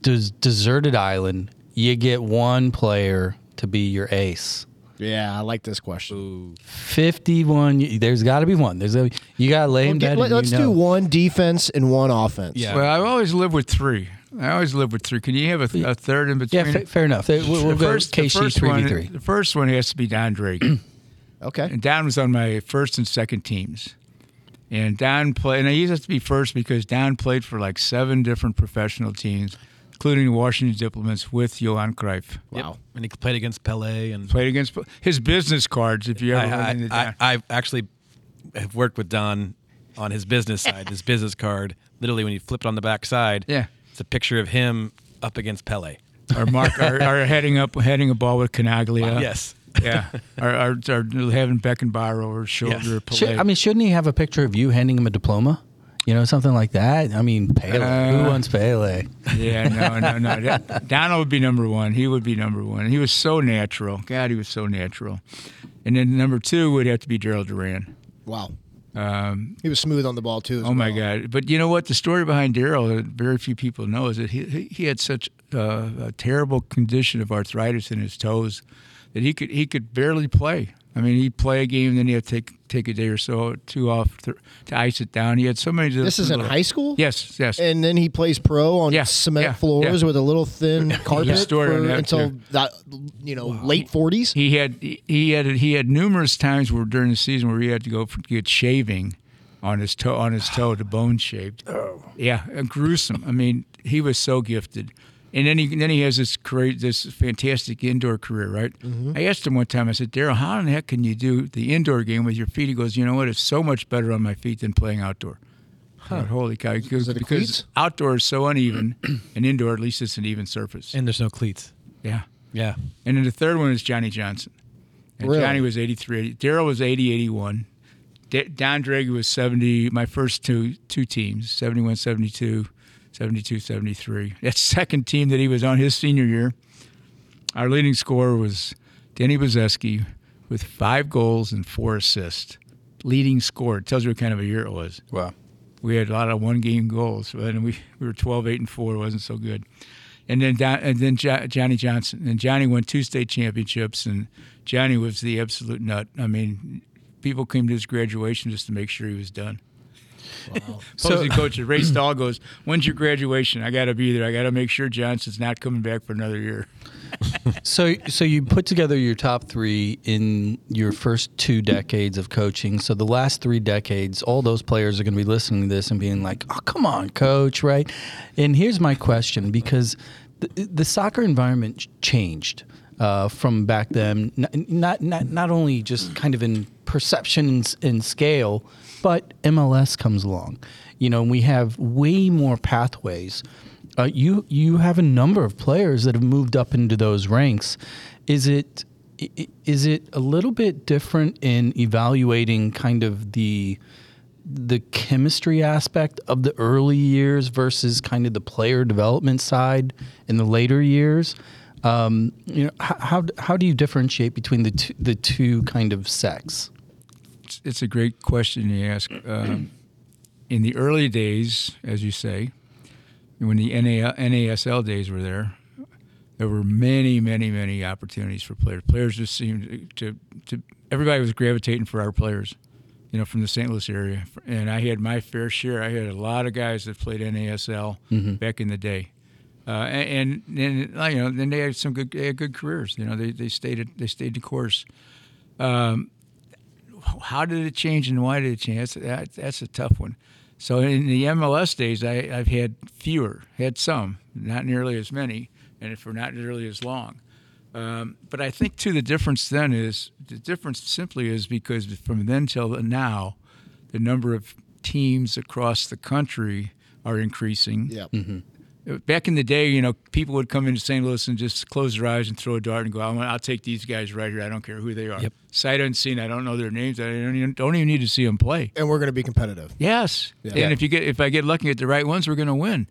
des- deserted island. You get one player to be your ace. Yeah, I like this question. 51. There's got to be one. There's a, you got to lay Well, him get- dead. let, and us you do one defense and one offense. Yeah. Well, I always live with three. I always live with three. Can you have a, th- a third in Yeah, between? fa- fair enough. We'll, we'll the go first, the first three v one, three. the first one has to be Don Drake. Okay. and Don was on my first and second teams. And Don played, and I used to be first because Don played for like seven different professional teams, including Washington Diplomats with Johan Cruyff. Wow. And he played against Pele and Played against his business cards. If you ever I, I, I, I've actually have worked with Don on his business side, his business card. Literally, when you flip it on the back side, Yeah. it's a picture of him up against Pele. or Mark are, are heading up, heading a ball with Chinaglia. yes. Yeah. Or, or, or having Beckenbauer over his shoulder. Yes. Pelé. Should, I mean, shouldn't he have a picture of you handing him a diploma? You know, something like that. I mean, Pele. Uh, Who wants Pele? Yeah, no, no, no. That- Donald would be number one. He would be number one. He was so natural. God, he was so natural. And then number two would have to be Daryl Doran. Wow. Um, He was smooth on the ball too. as oh my. God! But you know what? The story behind Daryl, that very few people know, is that he he, he had such uh, a terrible condition of arthritis in his toes that he could he could barely play. I mean, he'd play a game, then he'd take take a day or so two off to, to ice it down. He had so many. This is in little- high school. Yes, yes. And then he plays pro on Yeah, cement yeah, floors yeah. with a little thin carpet story for, until too. that you know late forties. he had he had he had numerous times where during the season where he had to go for, get shaving on his toe, on his toe, the bone shaped. Oh, yeah, uh, gruesome. I mean, he was so gifted. And then he then he has this great, this fantastic indoor career, right? I asked him one time. I said, Daryl, how in the heck can you do the indoor game with your feet? He goes, you know what? It's so much better on my feet than playing outdoor. I went, Holy cow! Because, it because outdoor is so uneven, and indoor at least it's an even surface. And there's no cleats. Yeah. Yeah. And then the third one is Johnny Johnson. And Really? Johnny was 83. Daryl was 80, 81. D- Don Dragy was 70. My first two two teams, 71, 72, 72, 73. That second team that he was on his senior year, our leading scorer was Denny Bozeski with five goals and four assists. Leading scorer. It tells you what kind of a year it was Wow. we had a lot of one game goals, and we, we were 12, 8, and 4. It wasn't so good. And then Don, and then jo- Johnny Johnson. And Johnny won two state championships, and Johnny was the absolute nut. I mean, people came to his graduation just to make sure he was done. So- Opposing coach Ray Stahl goes, "When's your graduation? I got to be there. I got to make sure Johnson's not coming back for another year." So, so you put together your top three in your first two decades of coaching. So the last three decades, all those players are going to be listening to this and being like, "Oh, come on, coach!" Right? And here's my question: because the, the soccer environment changed uh, from back then, not not not only just kind of in perceptions and, scale, but MLS comes along. You know, we have way more pathways. Uh, you you have a number of players that have moved up into those ranks. Is it is it a little bit different in evaluating kind of the the chemistry aspect of the early years versus kind of the player development side in the later years? Um, you know, how, how how do you differentiate between the two, the two kind of sects? It's, it's a great question you ask. Um, in the early days, as you say, when the NA, NASL days were there, there were many, many, many opportunities for players. Players just seemed to, to everybody was gravitating for our players, you know, from the St. Louis area. And I had my fair share. I had a lot of guys that played NASL back in the day. Uh, and and you know, then they had some good, they had good careers. You know, they they stayed they stayed the course Um, how did it change and why did it change? That's, that, that's a tough one. So in the MLS days, I, I've had fewer, had some, not nearly as many, and for not nearly as long. Um, but I think too the difference then is the difference simply is because from then till now, the number of teams across the country are increasing. Yep. Back in the day, you know, people would come into St. Louis and just close their eyes and throw a dart and go, "I want- "I'll take these guys right here. I don't care who they are." Yep. Sight unseen. I don't know their names. I don't even, don't even need to see them play. And we're going to be competitive. Yes, Yeah. and if you get if I get lucky at the right ones, we're going to win.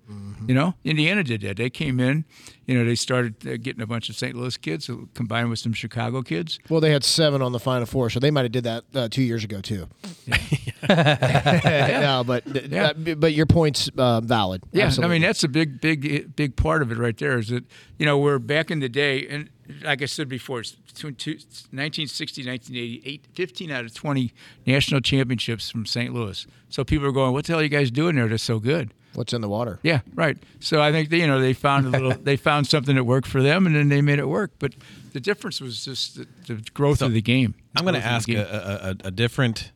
You know, Indiana did that. They came in, you know, they started uh, getting a bunch of St. Louis kids combined with some Chicago kids. Well, they had seven on the final four, so they might have did that uh, two years ago too. no, but Yeah. uh, but your point's uh, valid. Yeah, Absolutely. I mean that's a big, big, big part of it right there. Is that you know we're back in the day, and like I said before, it's between 1960, 1988, 15 out of 20 national championships from St. Louis. So people are going, "What the hell are you guys doing there? That's so good." what's in the water. Yeah, right. So I think they, you know they found a little, they found something that worked for them, and then they made it work. But the difference was just the, the growth of the game. I'm going to ask a, a, a, a different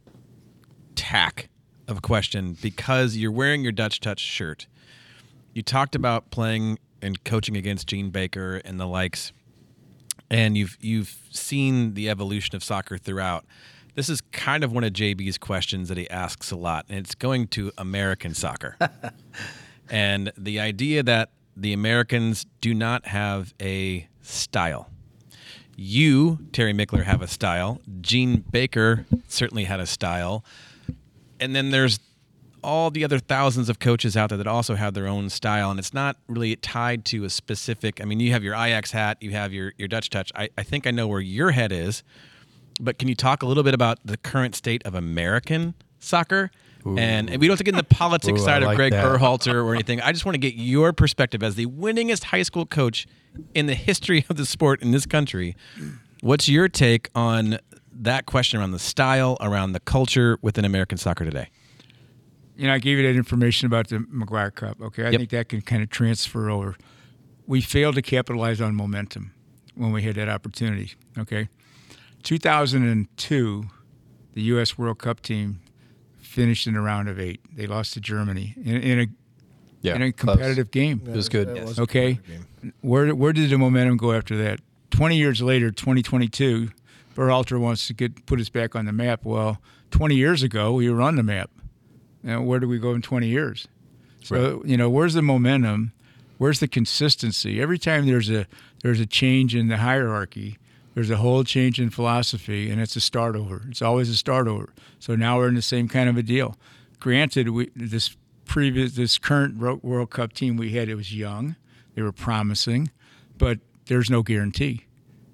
tack of a question because you're wearing your Dutch Touch shirt. You talked about playing and coaching against Gene Baker and the likes, and you've you've seen the evolution of soccer throughout. This is kind of one of JB's questions that he asks a lot, and it's going to American soccer. and the idea that the Americans do not have a style. You, Terry Michler, have a style. Gene Baker certainly had a style. And then there's all the other thousands of coaches out there that also have their own style. And it's not really tied to a specific. I mean, you have your Ajax hat, you have your, your Dutch touch. I, I think I know where your head is. But can you talk a little bit about the current state of American soccer? And, and we don't have to get in the politics Ooh, I side of like Greg that. Berhalter or anything. I just want to get your perspective as the winningest high school coach in the history of the sport in this country. What's your take on that question around the style, around the culture within American soccer today? You know, I gave you that information about the McGuire Cup. Okay, I Yep. think that can kind of transfer over. We failed to capitalize on momentum when we had that opportunity. Okay, 2002, the U.S. World Cup team finished in a round of eight. They lost to Germany in, in a Yeah, in a close. competitive game. It was good. That was Okay, where where did the momentum go after that? Twenty years later, 2022, Berhalter wants to get put us back on the map. Well, 20 years ago, we were on the map. Now, where do we go in 20 years? So you know, where's the momentum? Where's the consistency? Every time there's a there's a change in the hierarchy, there's a whole change in philosophy, and it's a start over. It's always a start over. So now we're in the same kind of a deal. Granted, we this previous this current World Cup team we had it was young, they were promising, but there's no guarantee.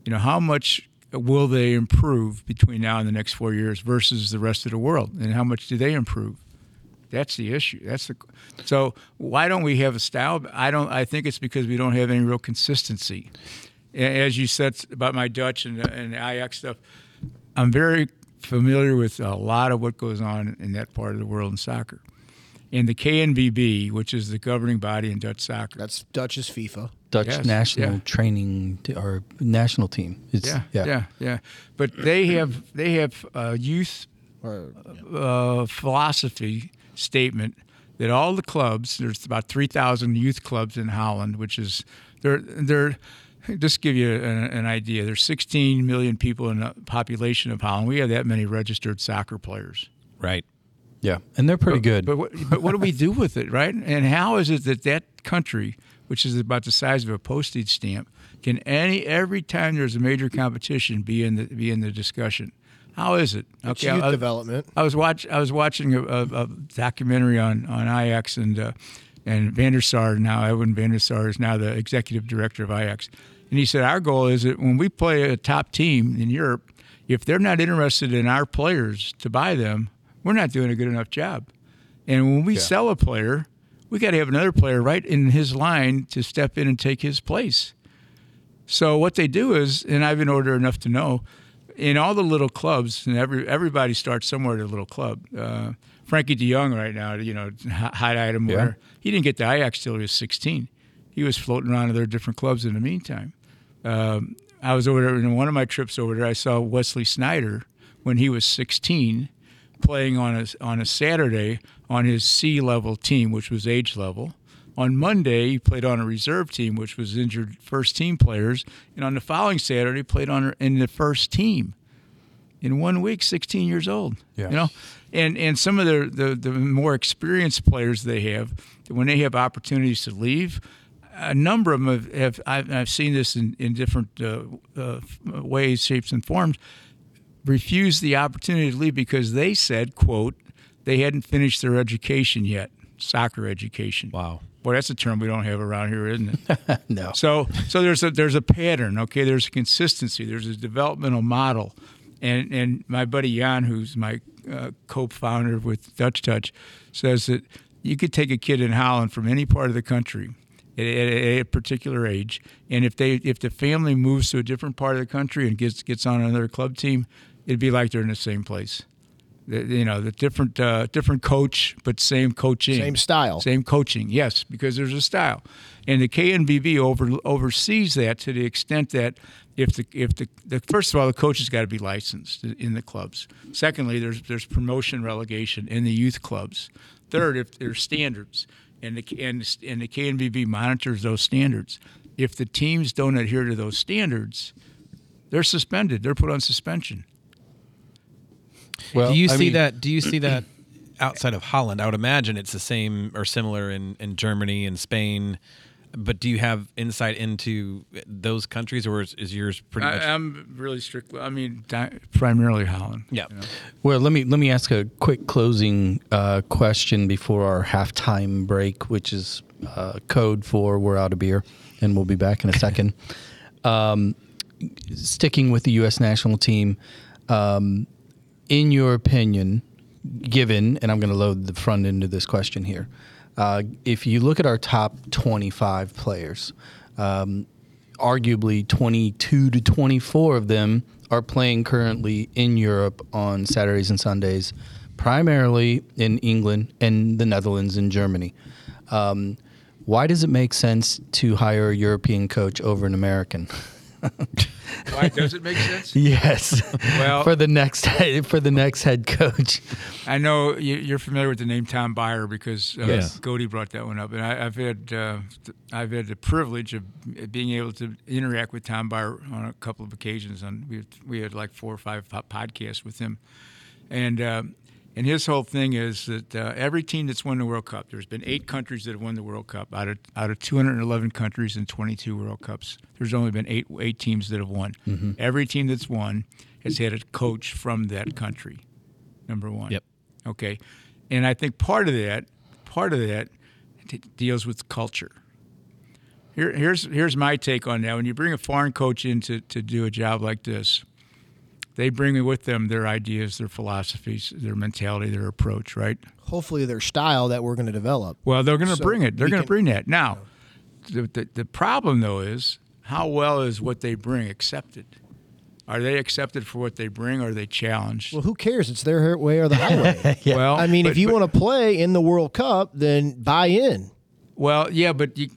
You know how much will they improve between now and the next four years versus the rest of the world, and how much do they improve? That's the issue. That's the so why don't we have a style? I don't. I think it's because we don't have any real consistency. As you said about my Dutch and and Ajax stuff, I'm very familiar with a lot of what goes on in that part of the world in soccer. And the KNVB, which is the governing body in Dutch soccer, That's Dutch's FIFA. Dutch Yes, national yeah. training or national team. It's, yeah, yeah, yeah, But they have they have a youth Or, uh, philosophy statement that all the clubs there's about 3000 youth clubs in Holland which is they're they're just give you an, an idea there's 16 million people in the population of Holland we have that many registered soccer players Right. Yeah, and they're pretty good. but what, but what do we do with it right and how is it that that country which is about the size of a postage stamp can any every time there's a major competition be in the be in the discussion how is it it's youth I- development. I was watch I was watching a, a, a documentary on on Ajax and uh, and Van der Sar now Edwin Van der Sar is now the executive director of Ajax, and he said our goal is that when we play a top team in Europe, if they're not interested in our players to buy them, we're not doing a good enough job, and when we sell a player, we got to have another player right in his line to step in and take his place. So what they do is, and I've been older enough to know, in all the little clubs, and every everybody starts somewhere at a little club. Uh, Frenkie De Jong right now, you know, hot item Yeah. where he didn't get to Ajax till he was 16. He was floating around to their different clubs in the meantime. Um, I was over there in one of my trips over there. I saw Wesley Sneijder when he was 16 playing on a on a Saturday on his C level team, which was age level. On Monday, he played on a reserve team, which was injured first team players, and on the following Saturday, he played on in the first team. In one week, 16 years old. Yeah. You know, and and some of the, the the more experienced players they have, when they have opportunities to leave, a number of them have, have I've, I've seen this in in different uh, uh, ways, shapes, and forms refused the opportunity to leave because they said, quote, they hadn't finished their education yet, soccer education. Wow. Boy, that's a term we don't have around here, isn't it? no. so so there's a there's a pattern, okay? There's a consistency, there's a developmental model. And and my buddy Jan, who's my uh, co-founder with Dutch Touch, says that you could take a kid in Holland from any part of the country at, at a particular age, and if they if the family moves to a different part of the country and gets gets on another club team, it'd be like they're in the same place. You know, the different uh, different coach, but same coaching, Same style. same coaching. Yes, because there's a style, and the KNVB over oversees that to the extent that if the if the, the first of all the coach has got to be licensed in the clubs. Secondly, there's there's promotion relegation in the youth clubs. Third, if there's standards, and the and the, and the KNVB monitors those standards. If the teams don't adhere to those standards, they're suspended. They're put on suspension. Well, do you I see mean- that? Do you see that outside of Holland? I would imagine it's the same or similar in, in Germany and Spain. But do you have insight into those countries, or is, is yours pretty much? I, I'm really strictly. I mean, di- primarily Holland. Yeah. you know. Well, let me let me ask a quick closing uh, question before our halftime break, which is uh, code for "We're out of beer," and we'll be back in a second. um, sticking with the U.S. national team, um, in your opinion, given, and I'm going to load the front end of this question here. Uh, if you look at our top 25 players, um, arguably 22 to 24 of them are playing currently in Europe on Saturdays and Sundays, primarily in England and the Netherlands and Germany. Um, why does it make sense to hire a European coach over an American? Why does it make sense? Yes. Well- for the next for the next head coach. I know you- you're familiar with the name Tom Byer because uh, Yes. Cody brought that one up, and I, I've had uh, I've had the privilege of being able to interact with Tom Byer on a couple of occasions. On we had, we had like four or five podcasts with him, and uh, and his whole thing is that uh, every team that's won the World Cup, there's been eight countries that have won the World Cup out of out of 211 countries and 22 World Cups. There's only been eight eight teams that have won. Every team that's won has had a coach from that country. Number one. Yep. Okay, and I think part of that, part of that, t- deals with culture. Here, here's here's my take on that. When you bring a foreign coach in to, to do a job like this, they bring me with them their ideas, their philosophies, their mentality, their approach, right? Hopefully, their style that we're going to develop. Well, they're going to So bring it. They're going to bring that. Now, the, the the problem though is how well is what they bring accepted? Are they accepted for what they bring? Or are they challenged? Well, who cares? It's their way or the highway. Well, I mean, but- if you but- want to play in the World Cup, then buy in. Well, yeah, but you,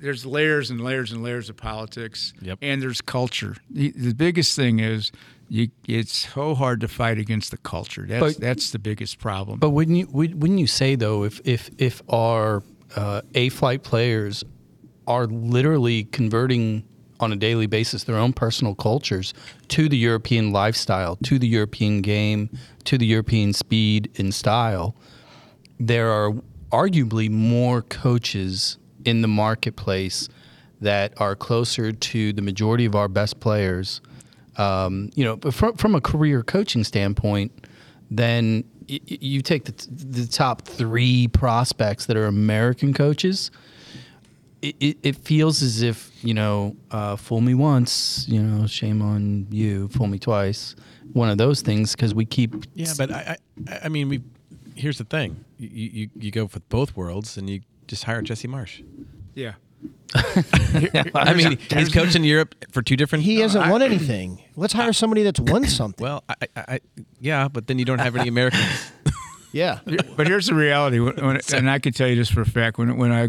there's layers and layers and layers of politics, Yep. and there's culture. The, the biggest thing is you, it's so hard to fight against the culture. That's But- that's the biggest problem. But wouldn't you would- wouldn't you say though if if if our uh, A flight players are literally converting on a daily basis their own personal cultures to the European lifestyle, to the European game, to the European speed and style, there are arguably more coaches in the marketplace that are closer to the majority of our best players. Um, you know, but from, from a career coaching standpoint, then y- y- you take the, the top three prospects that are American coaches. It, it, it feels as if you know, uh, fool me once, you know, shame on you. Fool me twice. One of those things because we keep Yeah, but I, I, I mean, we. Here's the thing: you, you you go for both worlds, and you just hire Jesse Marsch. yeah, I mean, he's coached in Europe for two different. He hasn't I- won anything. Let's hire somebody that's won something. Well, I, I, I, yeah, but then you don't have any Americans. yeah. but here's the reality, when, when, and I can tell you this for a fact. When when I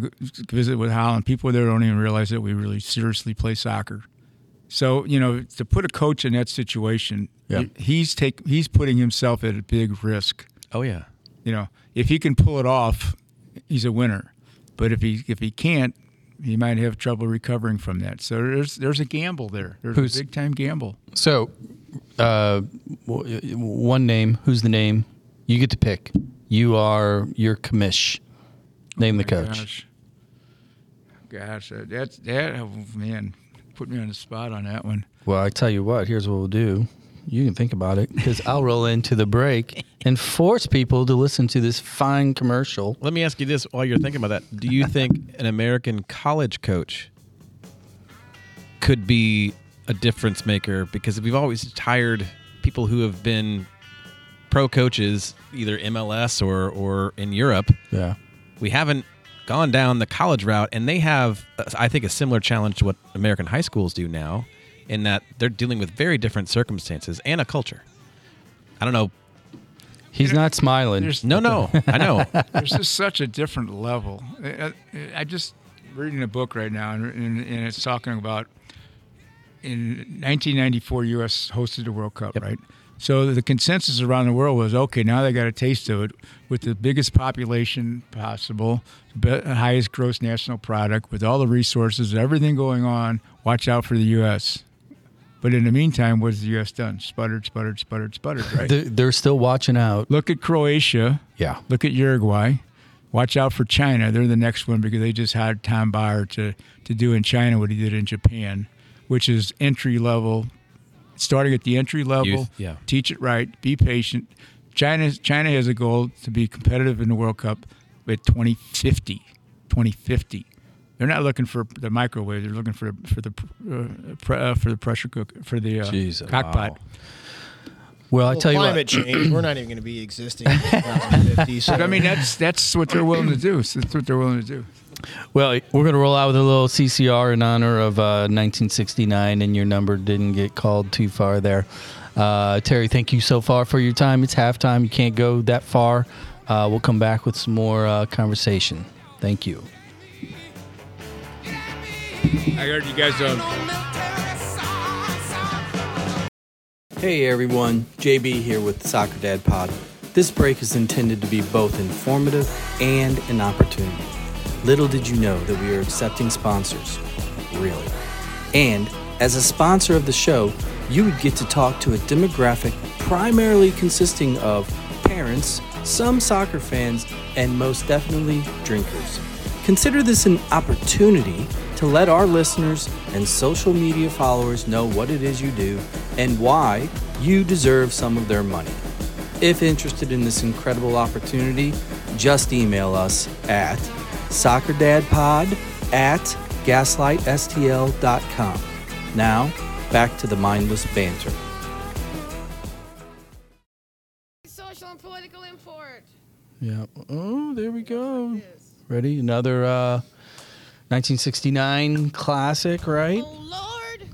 visit with Holland, people there don't even realize that we really seriously play soccer. So you know, to put a coach in that situation, Yeah. he's take he's putting himself at a big risk. oh yeah, You know, if he can pull it off, he's a winner. But if he if he can't, he might have trouble recovering from that. So there's there's a gamble there. There's Who's- a big time gamble. So, uh, one name. Who's the name? You get to pick. You are your commish. Name the coach. Gosh, gosh, uh, that's that. Oh, man, put me on the spot on that one. Well, I tell you what. Here's what we'll do. You can think about it because I'll roll into the break and force people to listen to this fine commercial. Let me ask you this: while you're thinking about that, do you think an American college coach could be a difference maker? Because we've always hired people who have been pro coaches, either MLS or or in Europe. Yeah. We haven't gone down the college route, and they have, uh, I think, a similar challenge to what American high schools do now, in that they're dealing with very different circumstances and a culture. I don't know. He's not smiling. There's No, no, I know. there's just such a different level. I, I, I just reading a book right now, and, and, and it's talking about in 1994, U.S. hosted the World Cup, right? So the consensus around the world was, okay, now they got a taste of it with the biggest population possible, be- highest gross national product, with all the resources, everything going on. Watch out for the U.S. But in the meantime, what's the U.S. done? Sputtered, sputtered, sputtered, sputtered, right? They're, they're still watching out. Look at Croatia. Yeah. Look at Uruguay. Watch out for China. They're the next one because they just hired Tom Byer to, to do in China what he did in Japan, which is entry level, starting at the entry level. Youth, yeah. Teach it right. Be patient. China China has a goal to be competitive in the World Cup at 2050. 2050. They're not looking for the microwave. They're looking for for the uh, pre, uh, for the pressure cook for the uh, Jeez, cockpot. wow. Well, I Well, tell you climate what. change. We're not even going to be existing in 2050. So I mean, that's that's what they're willing to do. So that's what they're willing to do. Well, we're going to roll out with a little CCR in honor of uh, 1969, and your number didn't get called too far there. Uh, Terry, thank you so far for your time. It's halftime. You can't go that far. Uh, we'll come back with some more uh, conversation. Thank you. I heard you guys. Um, Hey everyone, JB here with Soccer Dad Pod. This break is intended to be both informative and an opportunity. Little did you know that we are accepting sponsors. Really. And as a sponsor of the show, you would get to talk to a demographic primarily consisting of parents, some soccer fans, and most definitely drinkers. Consider this an opportunity to let our listeners and social media followers know what it is you do and why you deserve some of their money. If interested in this incredible opportunity, just email us at soccerdadpod at gaslightstl.com. Now, back to the mindless banter. Social and political import. Yeah. Oh, there we go. Ready? Another uh, 1969 classic, right? Oh Lord,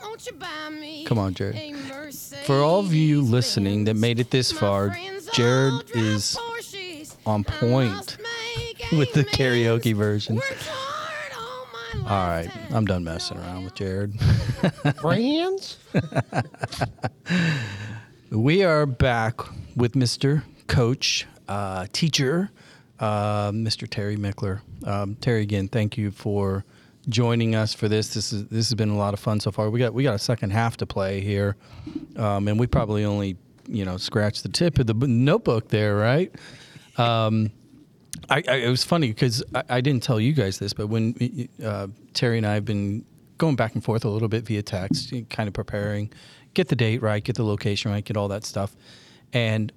won't you buy me? Come on, Jared. For all of you listening that made it this far, Jared is Porsches. on point with the amends. karaoke version. Worked hard all my All right. I'm done messing around with Jared. Friends? We are back with Mr. Coach, uh, teacher, uh, Mr. Terry Michler. Um, Terry, again, thank you for joining us for this. This is this has been a lot of fun so far. We got we got a second half to play here, um, and we probably only you know scratched the tip of the notebook there, right? Um, I, I, it was funny because I, I didn't tell you guys this, but when uh, Terry and I have been going back and forth a little bit via text, kind of preparing, get the date right, get the location right, get all that stuff, and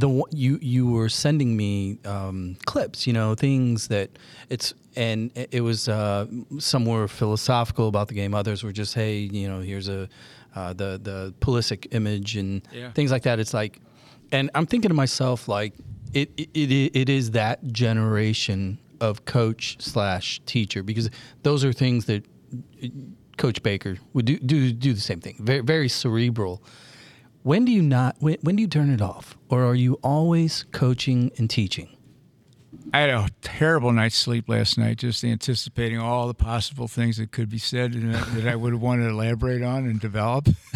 the you you were sending me um, clips, you know, things that it's and it was uh, some were philosophical about the game, others were just hey, you know, here's a uh, the the Pulisic image and Yeah. things like that. It's like, and I'm thinking to myself like it it, it, it is that generation of coach slash teacher because those are things that Coach Baker would do do, do the same thing. Very very cerebral. When do you not? When, when do you turn it off, or are you always coaching and teaching? I had a terrible night's sleep last night, just anticipating all the possible things that could be said and that, that I would have wanted to elaborate on and develop.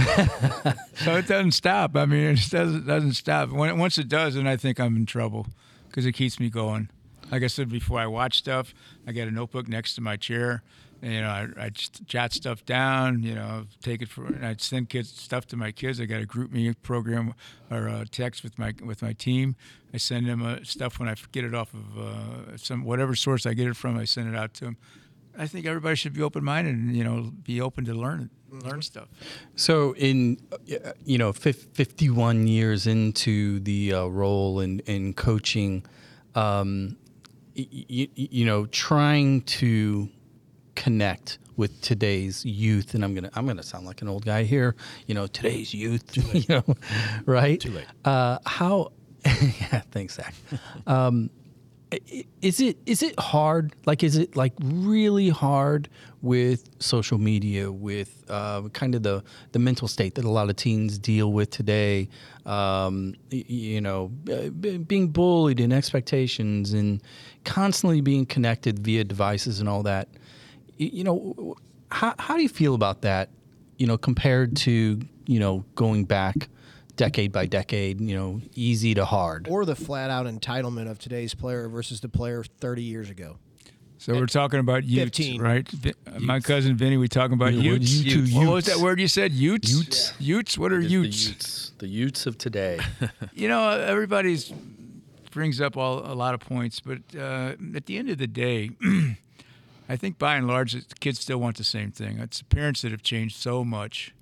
so it doesn't stop. I mean, it doesn't doesn't stop. When once it does, then I think I'm in trouble because it keeps me going. Like I said before, I watch stuff. I got a notebook next to my chair. You know, I, I jot stuff down. You know, take it for. And I send kids stuff to my kids. I got a GroupMe program or a text with my with my team. I send them uh, stuff when I get it off of uh, some whatever source I get it from. I send it out to them. I think everybody should be open minded and you know be open to learn learn stuff. So, in uh, you know, 51 years into the uh, role in in coaching, um, y- y- you know, trying to connect with today's youth, and I'm gonna I'm gonna sound like an old guy here. You know, today's youth. you know, right? Too late. Uh, how? yeah, thanks, Zach. Um, is it is it hard? Like, is it like really hard with social media, with uh, kind of the the mental state that a lot of teens deal with today? Um, you know, uh, being bullied and expectations, and constantly being connected via devices and all that. Y- You know, how how do you feel about that? You know, compared to you know going back decade by decade. You know, easy to hard. Or the flat out entitlement of today's player versus the player 30 years ago. So we're talking about Utes, 15. right? Vi- uh, My cousin Vinny, we talking about Yeah, what Utes. you What was that word you said? Utes. Utes. Utes. What are Utes? The Utes, the Utes of today. you know, everybody's brings up all a lot of points, but uh, at the end of the day, I think by and large, kids still want the same thing. It's the parents that have changed so much,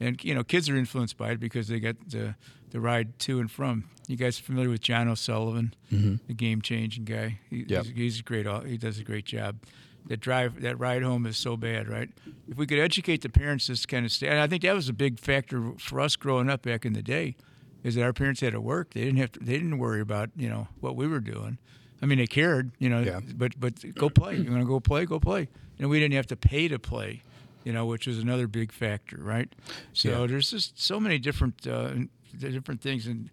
and you know, kids are influenced by it because they get the the ride to and from. You guys familiar with John O'Sullivan, mm-hmm. the game changing guy? He, Yep. he's, he's a great. He does a great job. That drive, that ride home is so bad, right? If we could educate the parents, this kind of stuff, and I think that was a big factor for us growing up back in the day is that our parents had to work. They didn't have to. They didn't worry about you know what we were doing. I mean, they cared, you know. Yeah. But but go play. You want to go play? Go play. And we didn't have to pay to play, you know, which was another big factor, right? So Yeah. there's just so many different uh, different things, and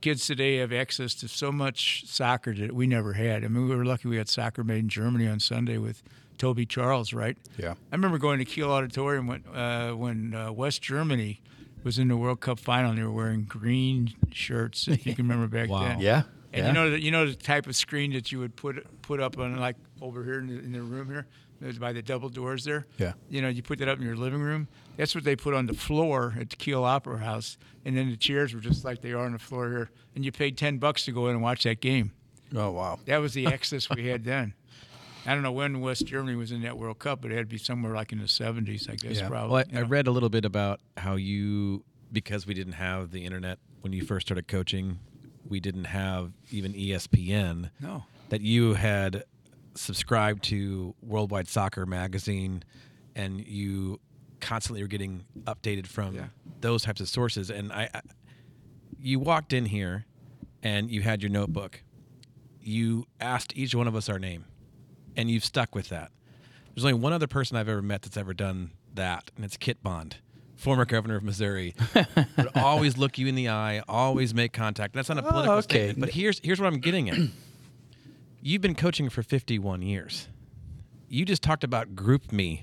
kids today have access to so much soccer that we never had. I mean, we were lucky we had soccer made in Germany on Sunday with Toby Charles, right? Yeah. I remember going to Kiel Auditorium when uh, when uh, West Germany was in the World Cup final. and They were wearing green shirts, if you can remember back Wow. then. Yeah. And yeah. you know, the, you know the type of screen that you would put put up on like over here in the, in the room here, there's by the double doors there. Yeah. You know, you put that up in your living room. That's what they put on the floor at the Kiel Opera House, and then the chairs were just like they are on the floor here. And you paid ten bucks to go in and watch that game. oh wow. That was the access we had then. I don't know when West Germany was in that World Cup, but it had to be somewhere like in the 70s, I guess, Yeah. probably. Well, I, you I read a little bit about how you, because we didn't have the internet when you first started coaching, we didn't have even ESPN. No. That you had subscribed to Worldwide Soccer magazine, and you constantly were getting updated from Yeah. those types of sources. And I, I, you walked in here, and you had your notebook. You asked each one of us our name, and you've stuck with that. There's only one other person I've ever met that's ever done that, and it's Kit Bond, former governor of Missouri. would always look you in the eye, always make contact. That's not a oh, political okay. statement, but here's here's what I'm getting at. You've been coaching for 51 years. You just talked about GroupMe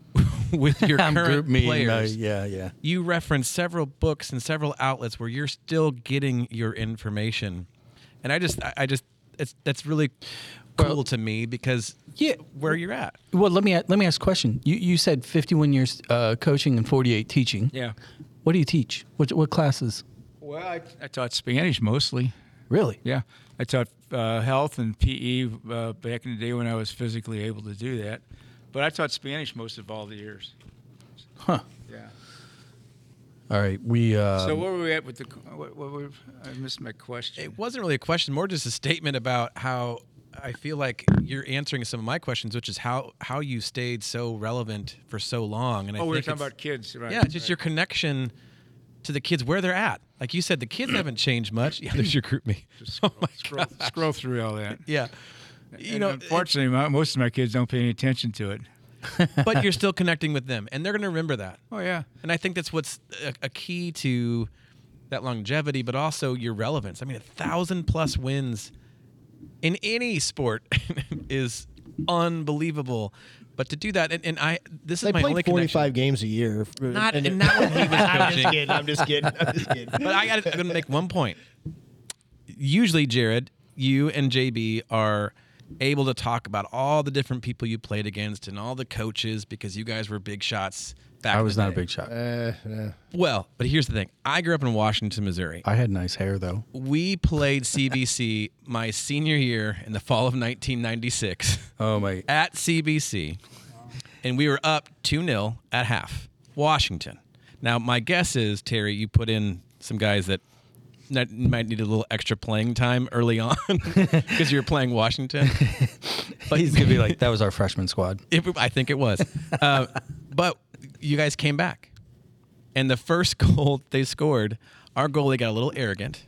with your current GroupMe. no, players. yeah, yeah. You reference several books and several outlets where you're still getting your information, and I just I I just it's that's really cool Well- to me because Yeah. where you're at. Well, let me let me ask a question. You you said 51 years uh, coaching and 48 teaching. Yeah. What do you teach? What what classes? Well, I, I taught Spanish mostly. Really? Yeah. I taught uh, health and PE uh, back in the day when I was physically able to do that. But I taught Spanish most of all the years. Huh. Yeah. All right. We uh so where were we at with the? What, what were, I missed my question. It wasn't really a question, more just a statement about how I feel like you're answering some of my questions, which is how how you stayed so relevant for so long. And I oh, we were talking about kids, right? yeah, just your connection to the kids where they're at. Like you said, the kids haven't changed much. Yeah, there's your GroupMe. Just Oh scroll, my scroll, scroll through all that. Yeah, you And know, unfortunately, my, most of my kids don't pay any attention to it. it- but you're still connecting with them, and they're going to remember that. Oh yeah. And I think that's what's a, a key to that longevity, but also your relevance. I mean, a thousand plus wins in any sport is unbelievable. But to do that, and, and I, this is They my only played connection. 45 games a year. Not, And- and not when he was I'm coaching. just kidding. I'm just kidding. I'm just kidding. But I got to make one point. Usually, Jared, you and JB are able to talk about all the different people you played against and all the coaches because you guys were big shots. Back I was the not a big shot. Uh, yeah. Well, but here's the thing. I grew up in Washington, Missouri. I had nice hair though. We played CBC my senior year in the fall of 1996 Oh my. at CBC, and we were up 2 0 at half. Washington. Now, my guess is, Terry, you put in some guys that that might need a little extra playing time early on because you were playing Washington. But he's gonna be like, that was our freshman squad. If, I think it was. Uh, but you guys came back. And the first goal they scored, our goalie got a little arrogant,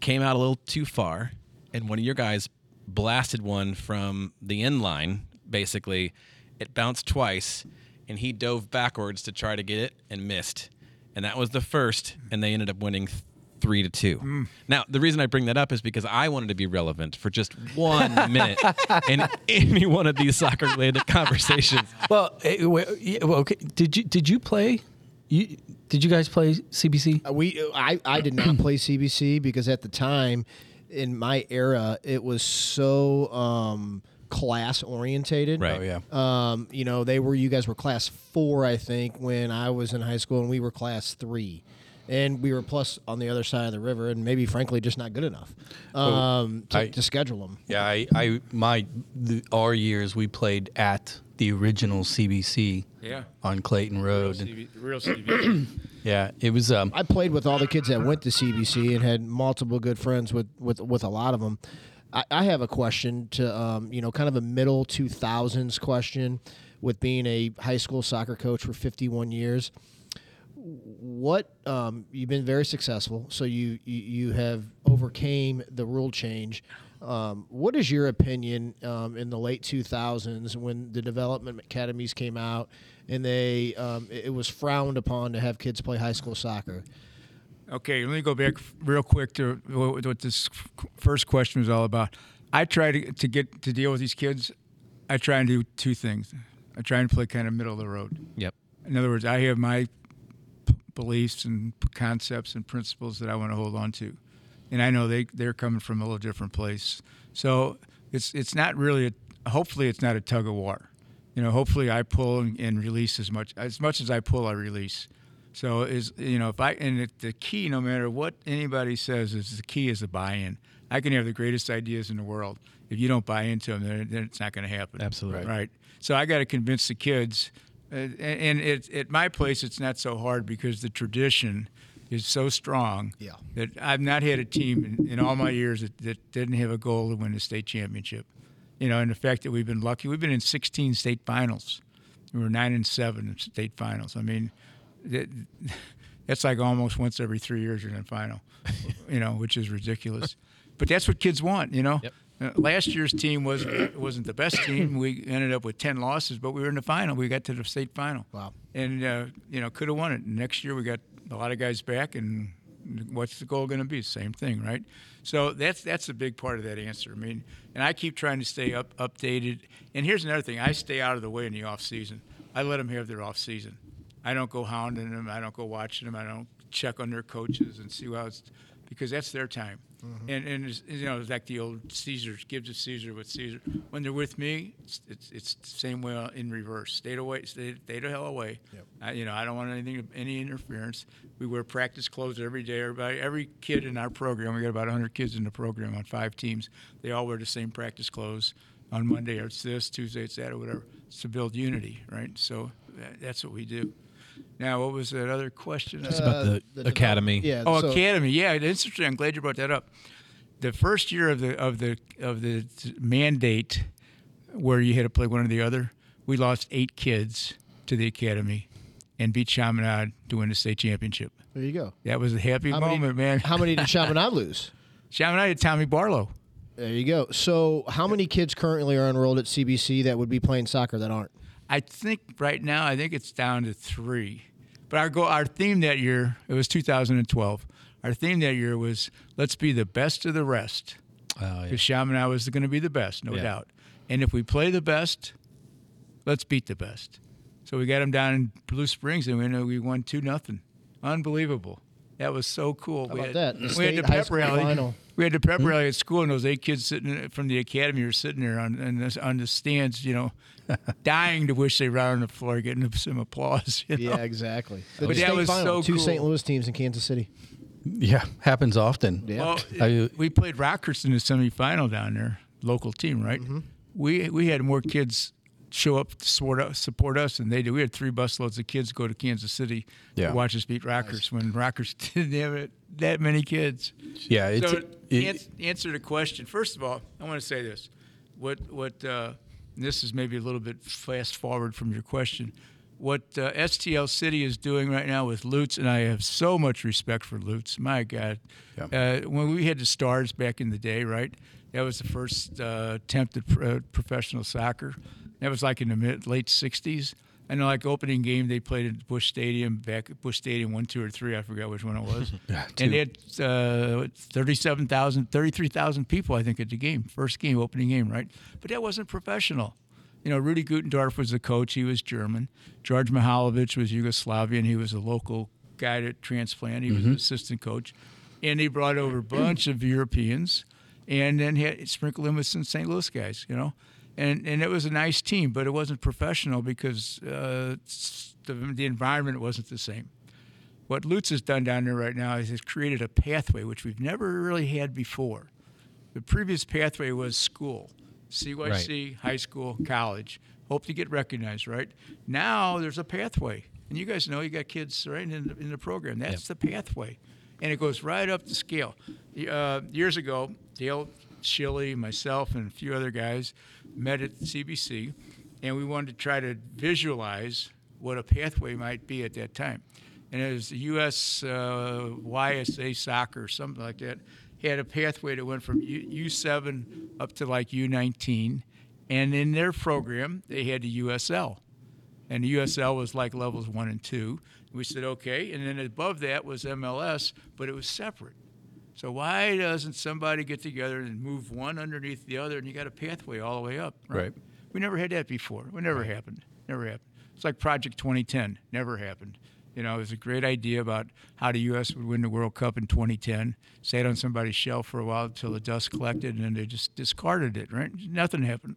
came out a little too far, and one of your guys blasted one from the end line, basically. It bounced twice, and he dove backwards to try to get it and missed. And that was the first, and they ended up winning three to two. Now, the reason I bring that up is because I wanted to be relevant for just one minute in any one of these soccer related conversations. Well, eh, well, okay. Did you did you play? You did you guys play CBC? Uh, We I, I did not play CBC because at the time in my era it was so um, class orientated. Right. Oh yeah. Um, you know, they were you guys were class four, I think, when I was in high school, and we were class three. And we were plus on the other side of the river, and maybe frankly just not good enough um, to, I- to schedule them. Yeah, I, I my the, our years we played at the original CBC Yeah. on Clayton Road. And, CV, real CV. yeah, it was. Um, I played with all the kids that went to CBC and had multiple good friends with with, with a lot of them. I, I have a question to um, you know kind of a middle two thousands question with being a high school soccer coach for fifty one years. What um, you've been very successful, so you you, you have overcame the rule change. Um, what is your opinion um, in the late 2000s when the development academies came out and they um, it, it was frowned upon to have kids play high school soccer? Okay, let me go back real quick to what what this first question was all about. I try to, to get to deal with these kids. I try and do two things. I try and play kind of middle of the road. Yep. In other words, I have my beliefs and concepts and principles that I want to hold on to, and I know they they're coming from a little different place. So it's it's not really a, hopefully it's not a tug of war. You know, hopefully I pull and, and release as much as much as I pull, I release. So is you know if I and it, the key, no matter what anybody says, is the key is the buy-in. I can have the greatest ideas in the world. If you don't buy into them, then, then it's not going to happen. Absolutely. right. So I got to convince the kids, Uh, and, and it, at my place, it's not so hard because the tradition is so strong Yeah. that I've not had a team in, in all my years that, that didn't have a goal to win the state championship. You know, and the fact that we've been lucky, we've been in 16 state finals. We were nine and seven in state finals. I mean, that, that's like almost once every three years you're in a final, you know, which is ridiculous. But that's what kids want, you know. Yep. Uh, last year's team was wasn't the best team. We ended up with ten losses, but we were in the final. We got to the state final. Wow. And uh, you know, could have won it. Next year we got a lot of guys back, and what's the goal going to be? Same thing, right? So that's that's a big part of that answer. I mean, and I keep trying to stay up updated. And here's another thing: I stay out of the way in the off season. I let them have their off season. I don't go hounding them. I don't go watching them. I don't check on their coaches and see how it's because that's their time. Mm-hmm. And and it's, you know, it's like the old Caesar's give to Caesar what Caesar. When they're with me, it's it's, it's the same way in reverse. Stay away, stay, stay the hell away. Yep. I, you know, I don't want anything, any interference. We wear practice clothes every day. Everybody, every kid in our program, we got about 100 kids in the program on five teams. They all wear the same practice clothes. On Monday it's this, Tuesday it's that, or whatever. It's to build unity, right? So that, that's what we do. Now, what was that other question? It's about uh, the, develop- academy. Yeah. Oh, so- academy. Yeah, it's interesting. I'm glad you brought that up. The first year of the of the of the mandate, where you had to play one or the other, we lost eight kids to the academy, and beat Chaminade to win the state championship. There you go. That was a happy How many- moment, man. How many did Chaminade lose? Chaminade had Tommy Barlow. There you go. So, how many kids currently are enrolled at CBC that would be playing soccer that aren't? I think right now, I think it's down to three. But our go, our theme that year, it was 2012. Our theme that year was let's be the best of the rest. Oh, yeah. because Chaminade was going to be the best, no Yeah. doubt. And if we play the best, let's beat the best. So we got them down in Blue Springs, and we know we won two nothing. Unbelievable. That was so cool. How we about had, that? The we had the high pep school rally. final. We had the pep rally at school, and those eight kids sitting from the academy were sitting there on on the, on the stands, you know, dying to wish they were out on the floor getting some applause. You know? Yeah, exactly. The But that was final, so two cool. St. Louis teams in Kansas City. Yeah, happens often. Yeah. Well, I- we played Rockhurst in the semifinal down there, local team, right? Mm-hmm. We we had more kids show up to support us, support us than they did. We had three busloads of kids go to Kansas City Yeah. to watch us beat Rockhurst when Rockhurst didn't have it, that many kids. Yeah, it's so it- ans- answer the question. First of all, I want to say this. What what uh, this is maybe a little bit fast forward from your question. What uh, STL City is doing right now with Lutz, and I have so much respect for Lutz. My God, uh, when we had the Stars back in the day, right? That was the first uh, attempt at pro- professional soccer. That was like in the mid late '60s. And like opening game, they played at Busch Stadium back at Busch Stadium one, two, or three. I forgot which one it was. two. and they had uh, 37,000, 33,000 people, I think, at the game, first game, opening game, right? But that wasn't professional. You know, Rudy Gutendorf was the coach. He was German. George Mihalovic was Yugoslavian. He was a local guy at transplant. He was an assistant coach. And they brought over a bunch of Europeans and then had sprinkled in with some St. Louis guys, you know. And, and it was a nice team, but it wasn't professional because uh, the, the environment wasn't the same what Lutz has done down there right now is has created a pathway which we've never really had before. The previous pathway was school, CYC, high school, college. Hope to get recognized, right? Now there's a pathway, and you guys know you got kids right in the, in the program. That's the pathway, and it goes right up the scale. Uh, years ago, Dale Shilley, myself, and a few other guys met at CBC, and we wanted to try to visualize what a pathway might be at that time. And it was the U.S. Uh, YSA soccer, something like that, had a pathway that went from U- U7 up to like U19. And in their program, they had the USL. And the USL was like levels one and two. We said, okay. And then above that was MLS, but it was separate. So why doesn't somebody get together and move one underneath the other and you got a pathway all the way up? Right. We never had that before. It never happened. Never happened. It's like Project 2010. Never happened. You know, it was a great idea about how the U.S. would win the World Cup in 2010. Sat on somebody's shelf for a while until the dust collected, and then they just discarded it. Right? Nothing happened.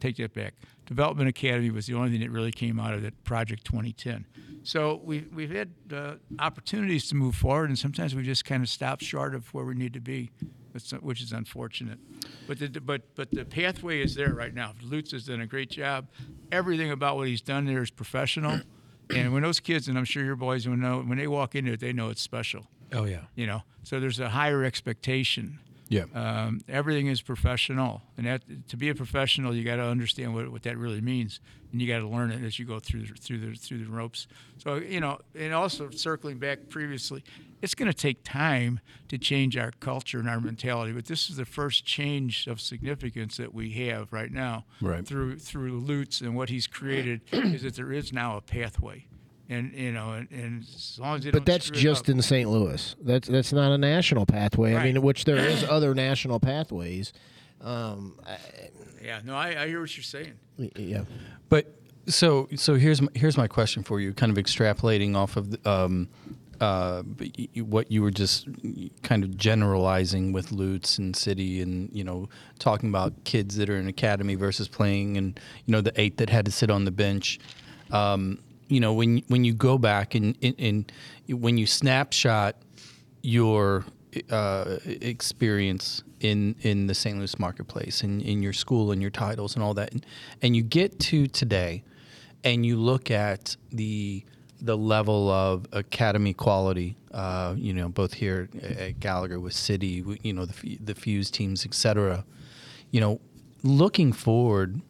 Take that back. Development Academy was the only thing that really came out of that Project 2010. So we, we've had uh, opportunities to move forward, and sometimes we just kind of stop short of where we need to be, which- which is unfortunate. But the, but, but the pathway is there right now. Lutz has done a great job. Everything about what he's done there is professional. And when those kids, and I'm sure your boys will know, when they walk into it, they know it's special. Oh yeah. You know, so there's a higher expectation. Yeah. Um, everything is professional, and that to be a professional, you got to understand what, what that really means, and you got to learn it as you go through the, through the through the ropes. So you know, and also circling back previously, it's going to take time to change our culture and our mentality. But this is the first change of significance that we have right now Right. through through Lutz and what he's created is that there is now a pathway, and you know, and, and as long as they But don't that's just up- in St. Louis. That's that's not a national pathway. I mean, which there is other national pathways. Um, I- yeah. No, I, I hear what you're saying. yeah. But so so here's my, here's my question for you, kind of extrapolating off of the, um, uh, what you were just kind of generalizing with Lutz and City, and you know talking about kids that are in academy versus playing, and you know the eight that had to sit on the bench. Um, you know when when you go back and, and, when you snapshot your uh, experience in in the St. Louis marketplace and in your school and your titles and all that, and, and you get to today, and you look at the the level of academy quality, uh, you know, both here at Gallagher with City, you know, the the Fusz teams, et cetera. You know, looking forward,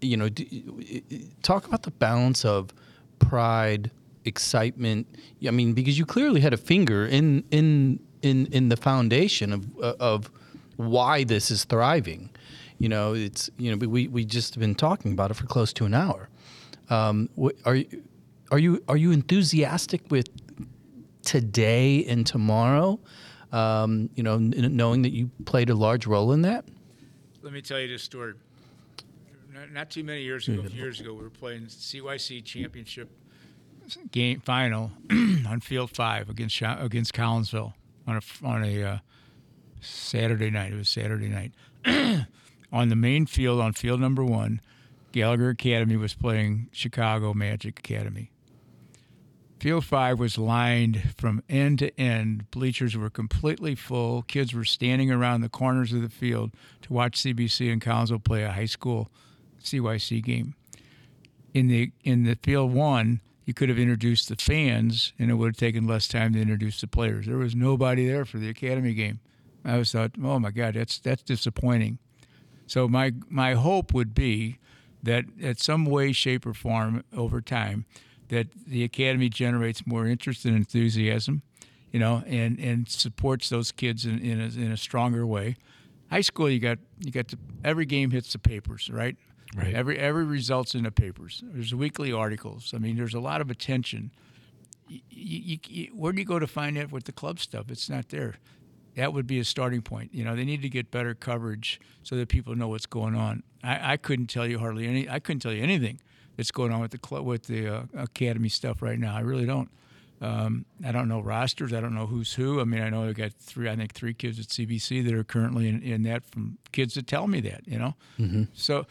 you know, d- talk about the balance of pride, excitement. I mean, because you clearly had a finger in in in in the foundation of uh, of why this is thriving. You know, it's you know we we just been talking about it for close to an hour. Um, are you are you are you enthusiastic with today and tomorrow? Um, you know, knowing that you played a large role in that. Let me tell you this story. Not, too many years ago, years ago, we were playing CYC championship game final on field five against against Collinsville on a on a uh, Saturday night. It was Saturday night on the main field on field number one. Gallagher Academy was playing Chicago Magic Academy. Field five was lined from end to end. Bleachers were completely full. Kids were standing around the corners of the field to watch CBC and Collinsville play a high school CYC game. In the in the field one, you could have introduced the fans, and it would have taken less time to introduce the players. There was nobody there for the academy game. I was thought, oh my God, that's that's disappointing. So my my hope would be that at some way, shape, or form over time, that the academy generates more interest and enthusiasm, you know, and, and supports those kids in, in, a, in a stronger way. High school, you got you got every game hits the papers, right? Right. Every every results in the papers. There's weekly articles. I mean, there's a lot of attention. You, you, you, where do you go to find that with the club stuff? It's not there that would be a starting point. You know, they need to get better coverage so that people know what's going on. I, I couldn't tell you hardly any. I couldn't tell you anything that's going on with the club with the uh, academy stuff right now. I really don't. Um, I don't know rosters. I don't know who's who. I mean, I know I got three. I think three kids at CBC that are currently in, in that from kids that tell me that. You know, so,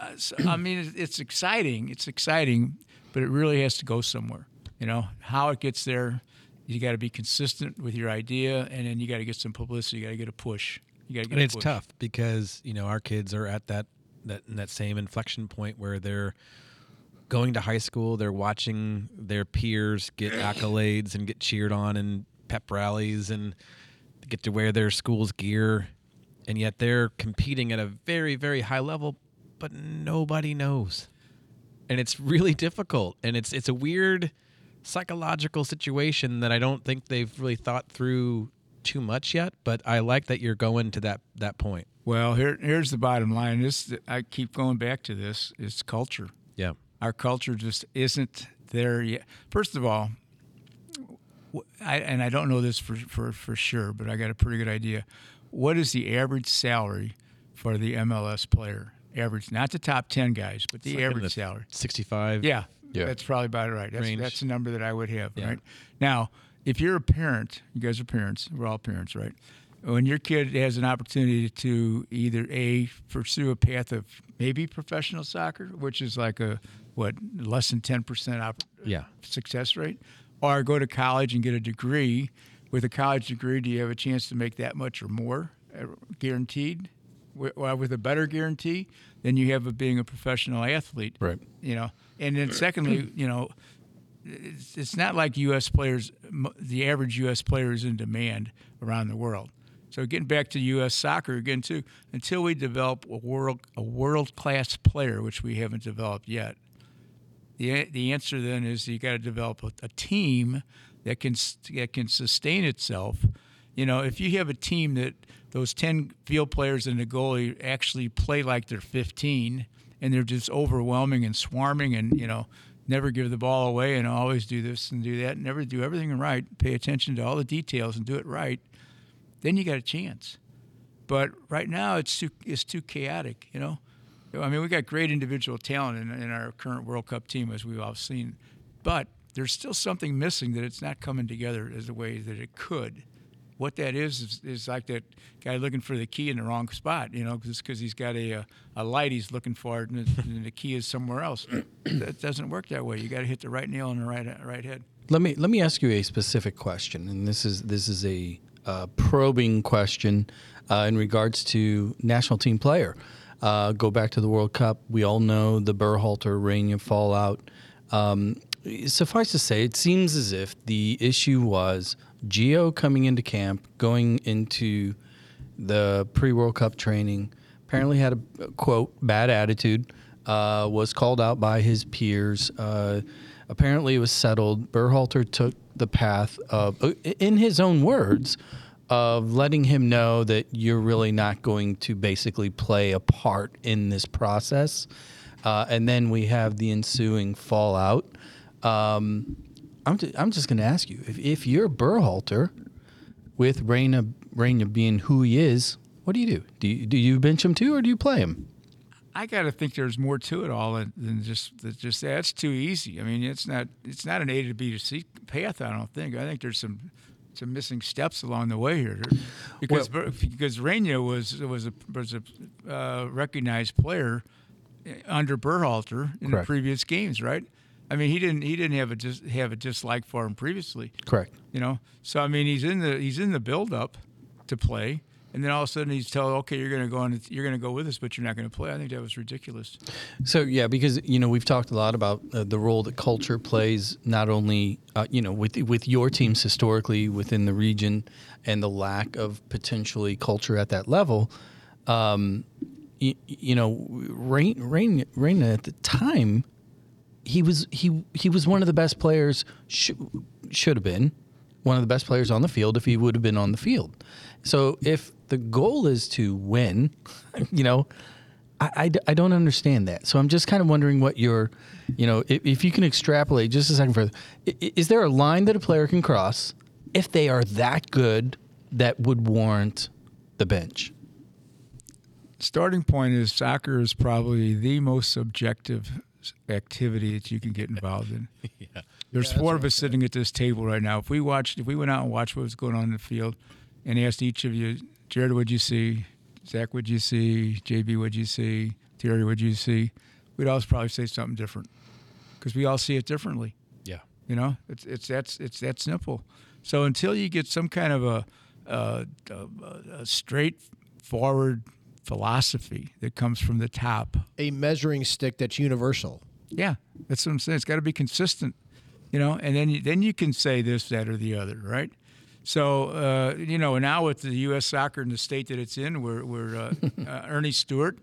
uh, so I mean, it's, exciting. It's exciting, but it really has to go somewhere. You know, how it gets there you got to be consistent with your idea, and then you got to get some publicity. You got to get a push. You got to get. and it's push. tough because you know our kids are at that that that same inflection point where they're going to high school they're watching their peers get accolades and get cheered on in pep rallies and get to wear their school's gear and yet they're competing at a very very high level but nobody knows and it's really difficult and it's it's a weird psychological situation that I don't think they've really thought through too much yet but I like that you're going to that that point Well, here here's the bottom line. This I keep going back to this. It's culture. yeah Our culture just isn't there yet. First of all, I, and I don't know this for, for, for sure, but I got a pretty good idea. What is the average salary for the MLS player? Average, not the top ten guys, but the like average the salary. 65 Yeah, Yeah. That's probably about right. That's, Range. that's the number that I would have, Yeah. right? Now, if you're a parent, you guys are parents, we're all parents, right? When your kid has an opportunity to either A, pursue a path of maybe professional soccer, which is like a, what, less than 10% op- Yeah. success rate, or go to college and get a degree. With a college degree, do you have a chance to make that much or more uh, guaranteed? Wi- uh, with a better guarantee than you have of being a professional athlete. Right. You know, and then secondly, you know, it's, it's not like U.S. players, the average U.S. player is in demand around the world. So getting back to U.S. soccer again too, until we develop a world a world class player, which we haven't developed yet, the the answer then is you got to develop a, a team that can that can sustain itself. You know, if you have a team that those ten field players and the goalie actually play like they're 15, and they're just overwhelming and swarming, and you know, never give the ball away, and always do this and do that, and never do everything right, pay attention to all the details and do it right, then you got a chance. But right now, it's too it's too chaotic. You know, I mean, we got great individual talent in, in our current World Cup team, as we've all seen, but there's still something missing that it's not coming together as the way that it could. What that is is, is like that guy looking for the key in the wrong spot, you know, just because he's got a, a a light he's looking for, it, and the, and the key is somewhere else. that doesn't work that way. You got to hit the right nail on the right right head. Let me let me ask you a specific question, and this is this is a uh, probing question uh, in regards to national team player. Uh, go back to the World Cup. We all know the Berhalter Reyna fallout. Um, suffice to say, it seems as if the issue was Gio coming into camp, going into the pre World Cup training. Apparently had a quote bad attitude. Uh, was called out by his peers. Uh, apparently, it was settled. Berhalter took the path of, uh, in his own words, of letting him know that you're really not going to basically play a part in this process. Uh, and then we have the ensuing fallout. Um, I'm, ju- I'm just going to ask you if, if you're Berhalter with Reyna Reyna being who he is, what do you do? Do you, do you bench him too, or do you play him? I got to think there's more to it all than, than just that. Just that's too easy. I mean, it's not it's not an A to B to C path. I don't think. I think there's some some missing steps along the way here, because because Reyna was was a was a uh, recognized player under Berhalter in Correct. the previous games, right? I mean, he didn't he didn't have a dis, have a dislike for him previously. Correct. You know, so I mean, he's in the he's in the build up to play, and then all of a sudden he's told, okay, you're going to go on, you're going to go with us, but you're not going to play. I think that was ridiculous. So yeah, because you know we've talked a lot about uh, the role that culture plays, not only uh, you know with with your teams historically within the region, and the lack of potentially culture at that level. Um, you, you know, Rain, Rain, Rain at the time, he was he he was one of the best players. Sh- should have been one of the best players on the field if he would have been on the field. So if the goal is to win, you know, I I don't understand that. So I'm just kind of wondering what your, you know, if, if you can extrapolate just a second further, i- i- is there a line that a player can cross if they are that good that would warrant the bench? Starting point is soccer is probably the most subjective activity that you can get involved in. Yeah. There's four of us sitting at this table right now. If we watched, if we went out and watched what was going on in the field, and asked each of you, Jared, what'd you see? Zach, what'd you see? JB, what'd you see? Terry, what'd you see? We'd all probably say something different because we all see it differently. Yeah. You know, it's it's that's it's that simple. So until you get some kind of a a, a, a straightforward philosophy that comes from the top, A measuring stick that's universal. yeah, that's what I'm saying. It's got to be consistent, you know, and then you, then you can say this, that, or the other, right? So uh, you know, now with the U.S. soccer in the state that it's in, we're, we're uh, uh, Earnie Stewart,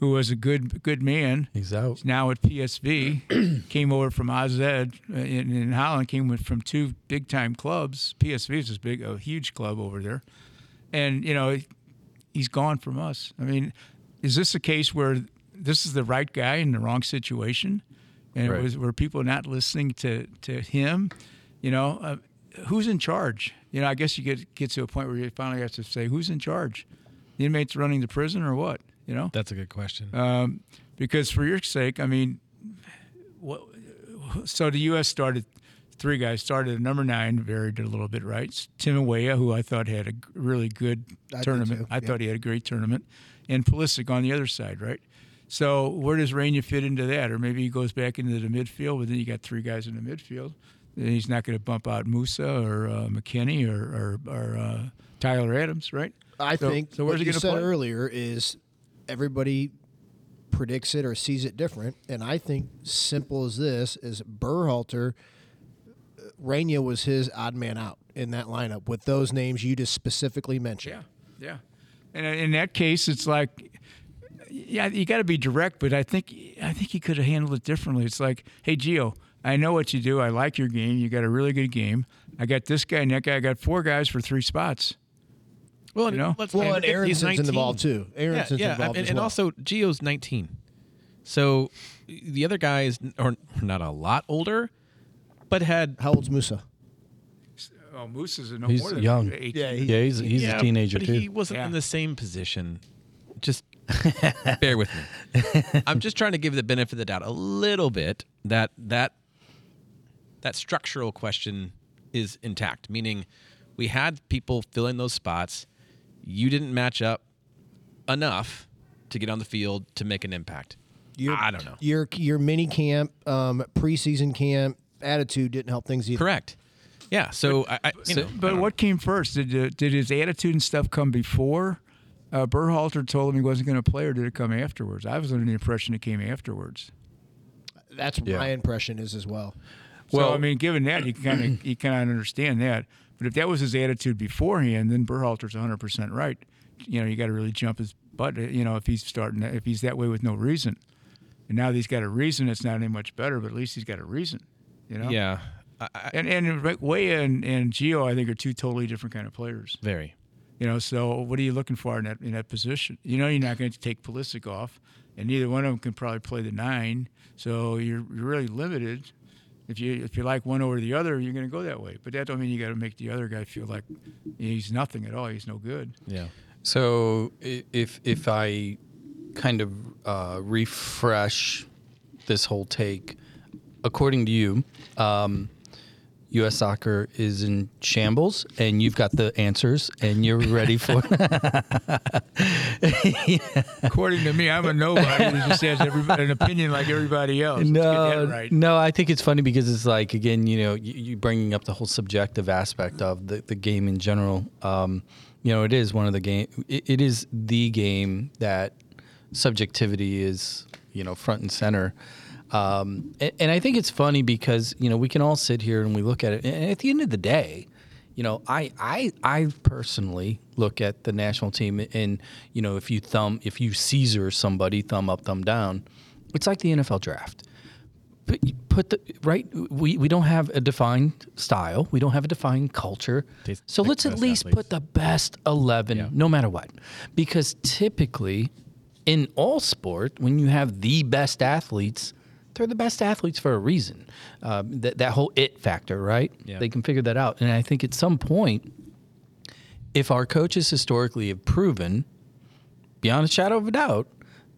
who was a good good man, He's out. now at PSV, came over from AZ in, in Holland, came with, from two big time clubs. PSV is this big, a huge club over there, and you know, he's gone from us. I mean, is this a case where this is the right guy in the wrong situation, and Right. it was were people not listening to to him? You know, uh, who's in charge? You know, I guess you get get to a point where you finally have to say who's in charge. The inmates running the prison or what? You know, That's a good question. um, because for your sake, I mean, what, so the U.S. started three guys started at number nine, varied it a little bit, right? Tim Weah, who I thought had a really good I tournament. too, I thought he had a great tournament, and Pulisic on the other side, right? So where does Reyna fit into that? Or maybe he goes back into the midfield, but then you got three guys in the midfield. Then he's not going to bump out Musah or uh, McKennie or or, or uh, Tyler Adams, right? I So- think so. Where's what he you said play? earlier is everybody predicts it or sees it different, and I think simple as this is Berhalter. Reyna was his odd man out in that lineup with those names you just specifically mentioned. Yeah, yeah. And in that case, it's like, yeah, you got to be direct, but I think I think he could have handled it differently. It's like, hey, Gio, I know what you do. I like your game. You got a really good game. I got this guy and that guy. I got four guys for three spots. Well, You know? let's Well, and he's Aaronson's 19. involved too. Aaronson's yeah, yeah, involved and, as and well. also Gio's 19. So the other guys are not a lot older, but had How old's Musah? Oh, Moose is no He's more than young. 18. Yeah, he- Yeah, he's he's yeah, a teenager but too. he wasn't Yeah. in the same position. Just bear with me. I'm just trying to give the benefit of the doubt a little bit that that that structural question is intact, meaning we had people fill in those spots. You didn't match up enough to get on the field to make an impact. Your, I don't know. Your your mini camp, um, preseason camp attitude didn't help things either. Correct. Yeah. So I, I you know, But don't what came first? Did uh, did his attitude and stuff come before? Uh, Berhalter told him he wasn't going to play, or did it come afterwards? I was under the impression it came afterwards. That's Yeah. my impression is as well. So Well- I mean, given that, you kind of you kind of understand that. But if that was his attitude beforehand, then Berhalter's 100 percent right. You know, you got to really jump his butt. uh, You know, if he's starting, if he's that way with no reason, and now that he's got a reason, it's not any much better. But at least he's got a reason. You know. yeah. I, I, And and Weah and, and Gio, I think, are two totally different kind of players. very. You know, so what are you looking for in that in that position? You know, you're not going to take Pulisic off, and neither one of them can probably play the nine. So you're, you're really limited. If you if you like one over the other, you're going to go that way. But that don't mean you got to make the other guy feel like he's nothing at all. He's no good. Yeah. So if if I kind of uh, refresh this whole take, according to you, um, U.S. soccer is in shambles, and you've got the answers, and you're ready for. According to me, I'm a nobody who just has an opinion like everybody else. No, right. no, I think it's funny because it's like again, you know, you, you bringing up the whole subjective aspect of the, the game in general. Um, you know, it is one of the game. It, it is the game that subjectivity is, you know, front and center. Um, and, and I think it's funny because you know we can all sit here and we look at it, and at the end of the day, you know, I I I personally look at the national team, and you know, if you thumb, if you Caesar somebody, thumb up, thumb down, it's like the NFL draft. Put, put the right. We, we don't have a defined style. We don't have a defined culture. So let's at least athletes. put the best eleven, Yeah. no matter what, because typically, in all sport, when you have the best athletes, they're the best athletes for a reason. Um, that that whole it factor, right? Yeah. They can figure that out, and I think at some point, if our coaches historically have proven, beyond a shadow of a doubt,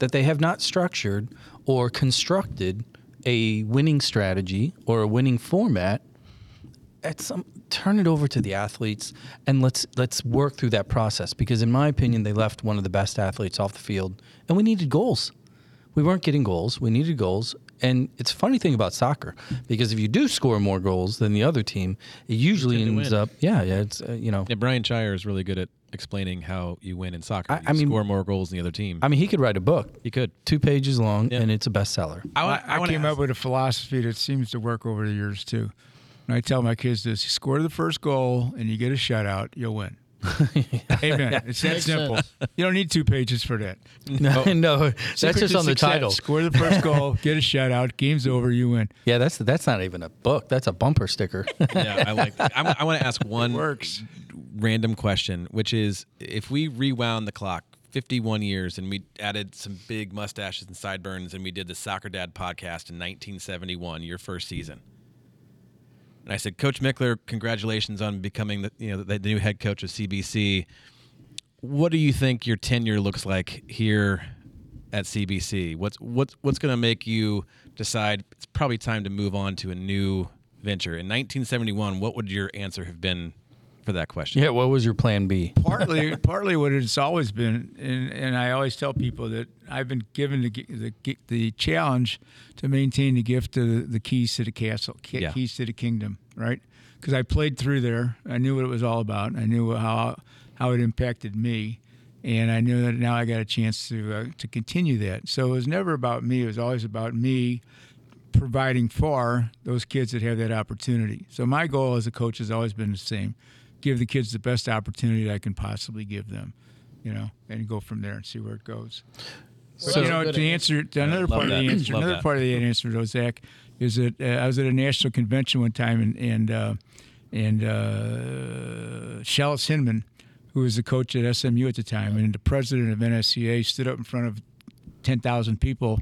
that they have not structured or constructed a winning strategy or a winning format, at some turn it over to the athletes and let's let's work through that process because in my opinion they left one of the best athletes off the field and we needed goals. We weren't getting goals. We needed goals. And it's a funny thing about soccer because if you do score more goals than the other team, it usually ends up yeah, yeah, it's uh, you know. Yeah, Brian Shire is really good at explaining how you win in soccer. I- You I mean- score more goals than the other team. I mean, he could write a book. he could. Two pages long Yeah. and it's a bestseller. I, I, wanna- I, came ask- up with a philosophy that seems to work over the years too. And I tell my kids this: you score the first goal and you get a shutout, you'll win. Amen. It's that simple. You don't need two pages for that. No, no, that's just to on the success, title. Score the first goal, get a shutout, game's over, you win. Yeah, that's that's not even a book. That's a bumper sticker. yeah, I like. That. I, want to ask one Works. random question, which is if we rewound the clock 51 years and we added some big mustaches and sideburns and we did the Soccer Dad podcast in 1971, your first season. And I said, Coach Michler, congratulations on becoming the you know the, the new head coach of CBC. What do you think your tenure looks like here at CBC? What's what's what's going to make you decide it's probably time to move on to a new venture? In 1971, what would your answer have been for that question? Yeah, what was your plan B? partly partly what it's always been and, and I always tell people that I've been given the, the the challenge to maintain the gift of the, the keys to the castle ke- Yeah. keys to the kingdom right because I played through there I knew what it was all about I knew how how it impacted me and I knew that now I got a chance to uh, to continue that so it was never about me it was always about me providing for those kids that have that opportunity. So my goal as a coach has always been the same: give the kids the best opportunity that I can possibly give them, you know, and go from there and see where it goes. But, So- you know, Good to answer. answer to another love part of the answer, Love another that. part of the answer, though, Zach, is that uh, I was at a national convention one time, and and uh, and uh, Schellas Hyndman, who was the coach at SMU at the time, and the president of NSCA, stood up in front of 10,000 people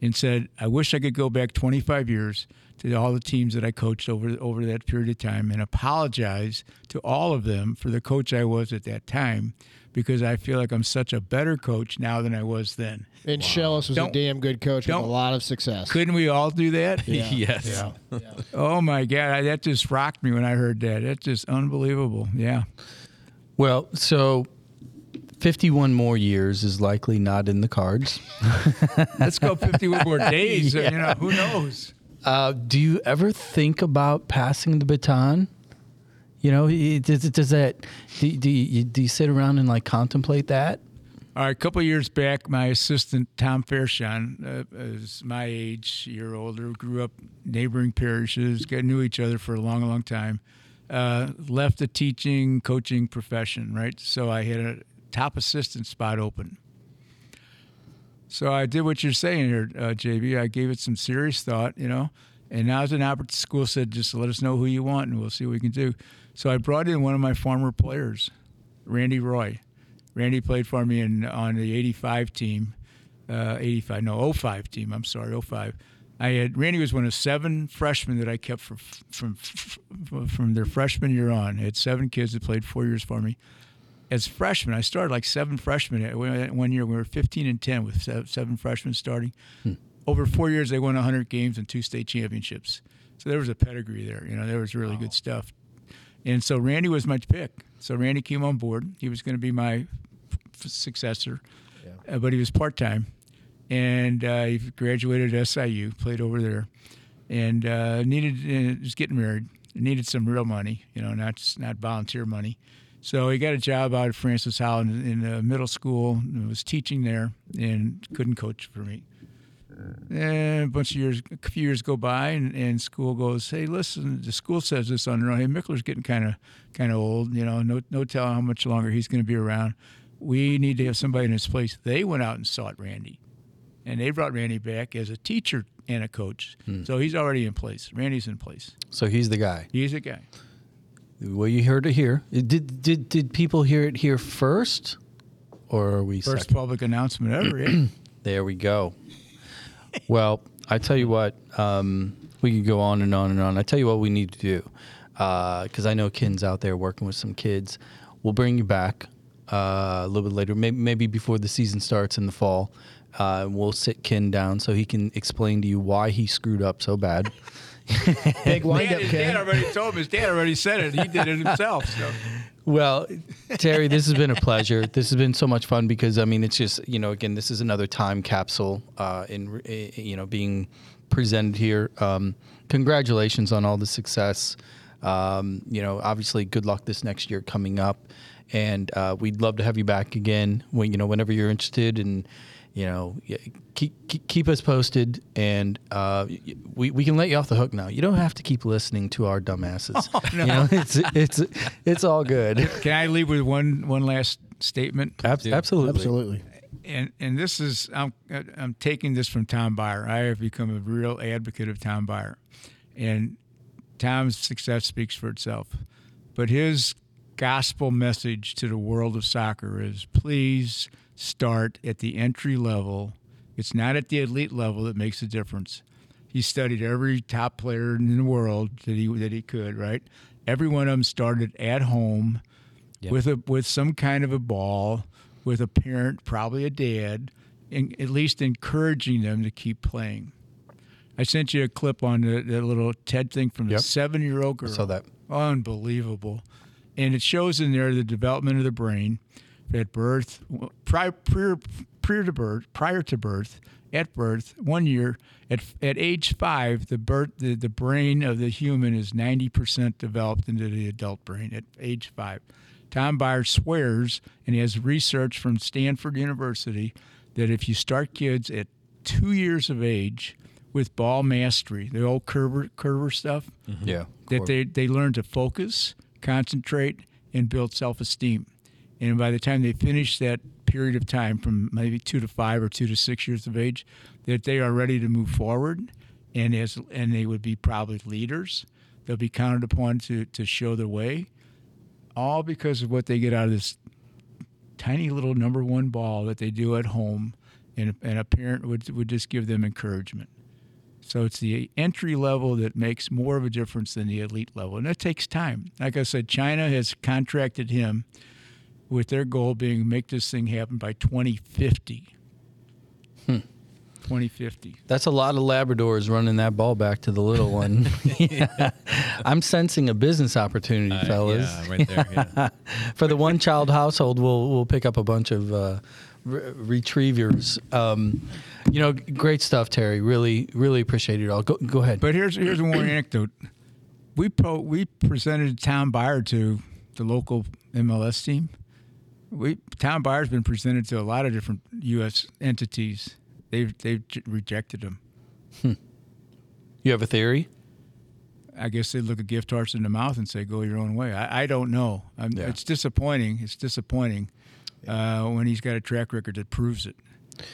and said, I wish I could go back 25 years to all the teams that I coached over over that period of time and apologize to all of them for the coach I was at that time because I feel like I'm such a better coach now than I was then. And Schellas was Don't- a damn good coach with a lot of success. Couldn't we all do that? yes. Yeah. Oh my God, I- that just rocked me when I heard that. That's just unbelievable. Yeah. Well, so 51 more years is likely not in the cards. Let's go 51 more days. You know, who knows? Uh, do you ever think about passing the baton? You know, does, does that, do, do, you, do you sit around and like contemplate that? All right, a couple of years back, my assistant Tom Fairshon uh, is my age, a year older, grew up neighboring parishes, got knew each other for a long, long time. Uh, left the teaching, coaching profession, right? So I had a top assistant spot open. So I did what you're saying here, uh, JB. I gave it some serious thought, you know. And now's an opportunity. School said, just let us know who you want, and we'll see what we can do. So I brought in one of my former players, Randy Roy. Randy played for me in on the '85 team, uh, '85 no '05 team. I'm sorry, '05. I had Randy was one of seven freshmen that I kept from from from their freshman year on. I had seven kids that played four years for me. As freshmen, I started like seven freshmen. One year we were 15 and 10 with seven freshmen starting. Over four years, they won 100 games and two state championships. So there was a pedigree there. You know, there was really good stuff. And so Randy was my pick. So Randy came on board. He was going to be my f- successor, uh, but he was part time, and uh, he graduated at SIU, played over there, and uh, needed uh, was getting married. Needed some real money, you know, not just- not volunteer money. So he got a job out at Francis Howell in, in uh, middle school. and Was teaching there and couldn't coach for me. And a bunch of years, a few years go by, and, and school goes, "Hey, listen, the school says this on their own. Hey, Michler's getting kind of, kind of old. You know, no, no telling how much longer he's going to be around. We need to have somebody in his place." They went out and sought Randy, and they brought Randy back as a teacher and a coach. So he's already in place. Randy's in place. So he's the guy. He's the guy. Well, you heard it here. Did did did people hear it here first, or are we First second? public announcement ever. Yeah. There we go. well, I tell you what, um, we could go on and on and on. I tell you what we need to do, because I know Ken's out there working with some kids. We'll bring you back uh, a little bit later, maybe, maybe before the season starts in the fall. Uh, we'll sit Ken down so he can explain to you why he screwed up so bad. Big wind Dad, up, his dad already told him. His dad already said it. He did it himself. So. Well, Terry, this has been a pleasure. This has been so much fun because I mean, it's just you know, again, this is another time capsule uh, in uh, you know being presented here. Um, congratulations on all the success. Um, you know, obviously, good luck this next year coming up, and uh, we'd love to have you back again when you know whenever you're interested and. You know, keep keep, keep us posted, and uh, we, we can let you off the hook now. You don't have to keep listening to our dumbasses. You know, it's it's it's all good. Can I leave with one one last statement? Ab- absolutely. Absolutely. and and this is I'm I'm taking this from Tom Byer. I have become a real advocate of Tom Byer, and Tom's success speaks for itself. But his gospel message to the world of soccer is: please start at the entry level. It's not at the elite level that makes a difference. He studied every top player in the world that he that he could. Right, every one of them started at home with a with some kind of a ball, with a parent, probably a dad, at least encouraging them to keep playing. I sent you a clip on the, the little TED thing from the seven-year-old girl. saw that. Unbelievable, and it shows in there the development of the brain at birth, prior, prior, prior to birth, prior to birth, at birth, one year. At, at age five, the birth the, the brain of the human is ninety percent developed into the adult brain at age five. Tom Byers swears, and he has research from Stanford University, that if you start kids at two years of age with ball mastery, the old Coerver Coerver stuff, mm-hmm. Yeah. that they, they learn to focus, concentrate, and build self esteem. And by the time they finish that period of time, from maybe two to five or two to six years of age, that they are ready to move forward, and as and they would be probably leaders. They'll be counted upon to to show the way, all because of what they get out of this tiny little number one ball that they do at home, and, and a parent would would just give them encouragement. So it's the entry level that makes more of a difference than the elite level, and that takes time. Like I said, China has contracted him with their goal being make this thing happen by 2050. 2050. That's a lot of Labradors running that ball back to the little one. Yeah. I'm sensing a business opportunity, Uh, fellas. yeah, right there. Yeah. For the one child household, we'll we'll pick up a bunch of uh, re- retrievers. Um, you know, great stuff, Terry. Really, really appreciate it all. Go go ahead. But here's here's one anecdote. We pro, we presented Tom Byer to the local MLS team. We town Byer's been presented to a lot of different U.S. entities. They've they've j- rejected him. you have a theory? I guess they look a gift horse in the mouth and say, "Go your own way." I, I don't know. I'm, Yeah. It's disappointing. It's disappointing uh, when he's got a track record that proves it.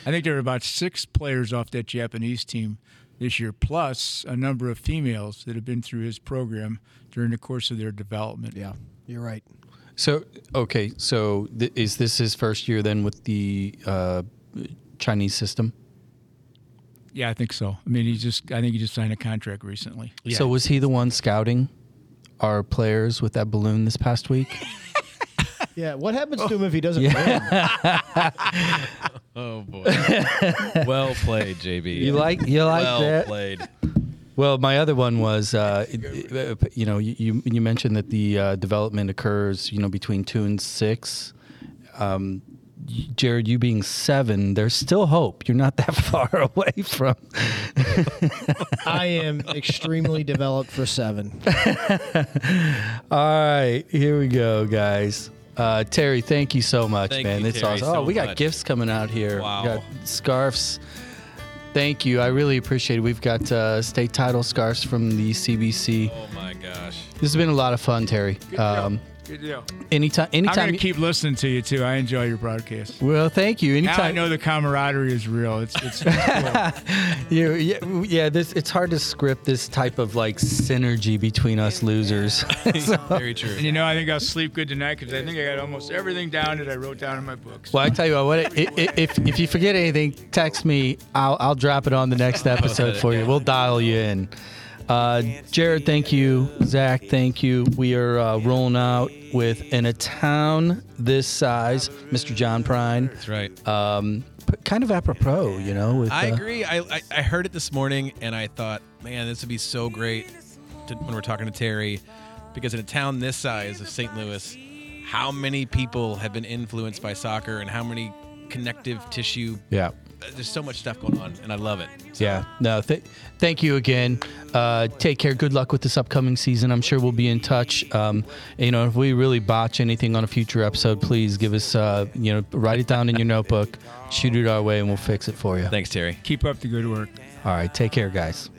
I think there are about six players off that Japanese team this year, plus a number of females that have been through his program during the course of their development. Yeah, you're right. So okay, so th- is this his first year then with the uh, Chinese system? Yeah, I think so. I mean, he just I think he just signed a contract recently. So was he the one scouting our players with that balloon this past week? Yeah, what happens to him if he doesn't win? Oh boy. well played, JB. You like you like well that? Well played. Well, my other one was, uh, it- it- you know, you, you you mentioned that the uh, development occurs, you know, between two and six. Um, Jared, you being seven, there's still hope. You're not that far away from. I am extremely developed for seven. All right, here we go, guys. Uh, Terry, thank you so much, Thank man. you, It's Terry, awesome. so oh, we got much. gifts coming out here. Wow. We got scarves. Thank you. I really appreciate it. We've got uh, state title scarves from the CBC. Oh my gosh. This has been a lot of fun, Terry. Um, Good deal. anytime, I'm anytime. going to you- keep listening to you too. I enjoy your broadcast. well, thank you. Anytime. Now I know the camaraderie is real. It's it's, it's cool. you, yeah, yeah. This it's hard to script this type of like synergy between us losers. Very true. And you know, I think I'll sleep good tonight because I think I got almost everything down that I wrote down in my books. Well, I tell you what, what i- i- if if you forget anything, text me. I'll I'll drop it on the next episode for you. We'll dial you in. Uh, Jared, thank you. Zach, thank you. We are uh, rolling out with in a town this size, Mr. John Prine. That's right. Um, p- kind of apropos, you know. With, I uh, agree. I, I I heard it this morning, and I thought, man, this would be so great to, when we're talking to Terry, because in a town this size of St. Louis, how many people have been influenced by soccer, and how many connective tissue? Yeah. There's so much stuff going on, and I love it. Yeah. No. Th- thank you again. Uh, take care. Good luck with this upcoming season. I'm sure we'll be in touch. Um, you know, if we really botch anything on a future episode, please give us. Uh, you know, write it down in your notebook, shoot it our way, and we'll fix it for you. Thanks, Terry. Keep up the good work. All right. Take care, guys.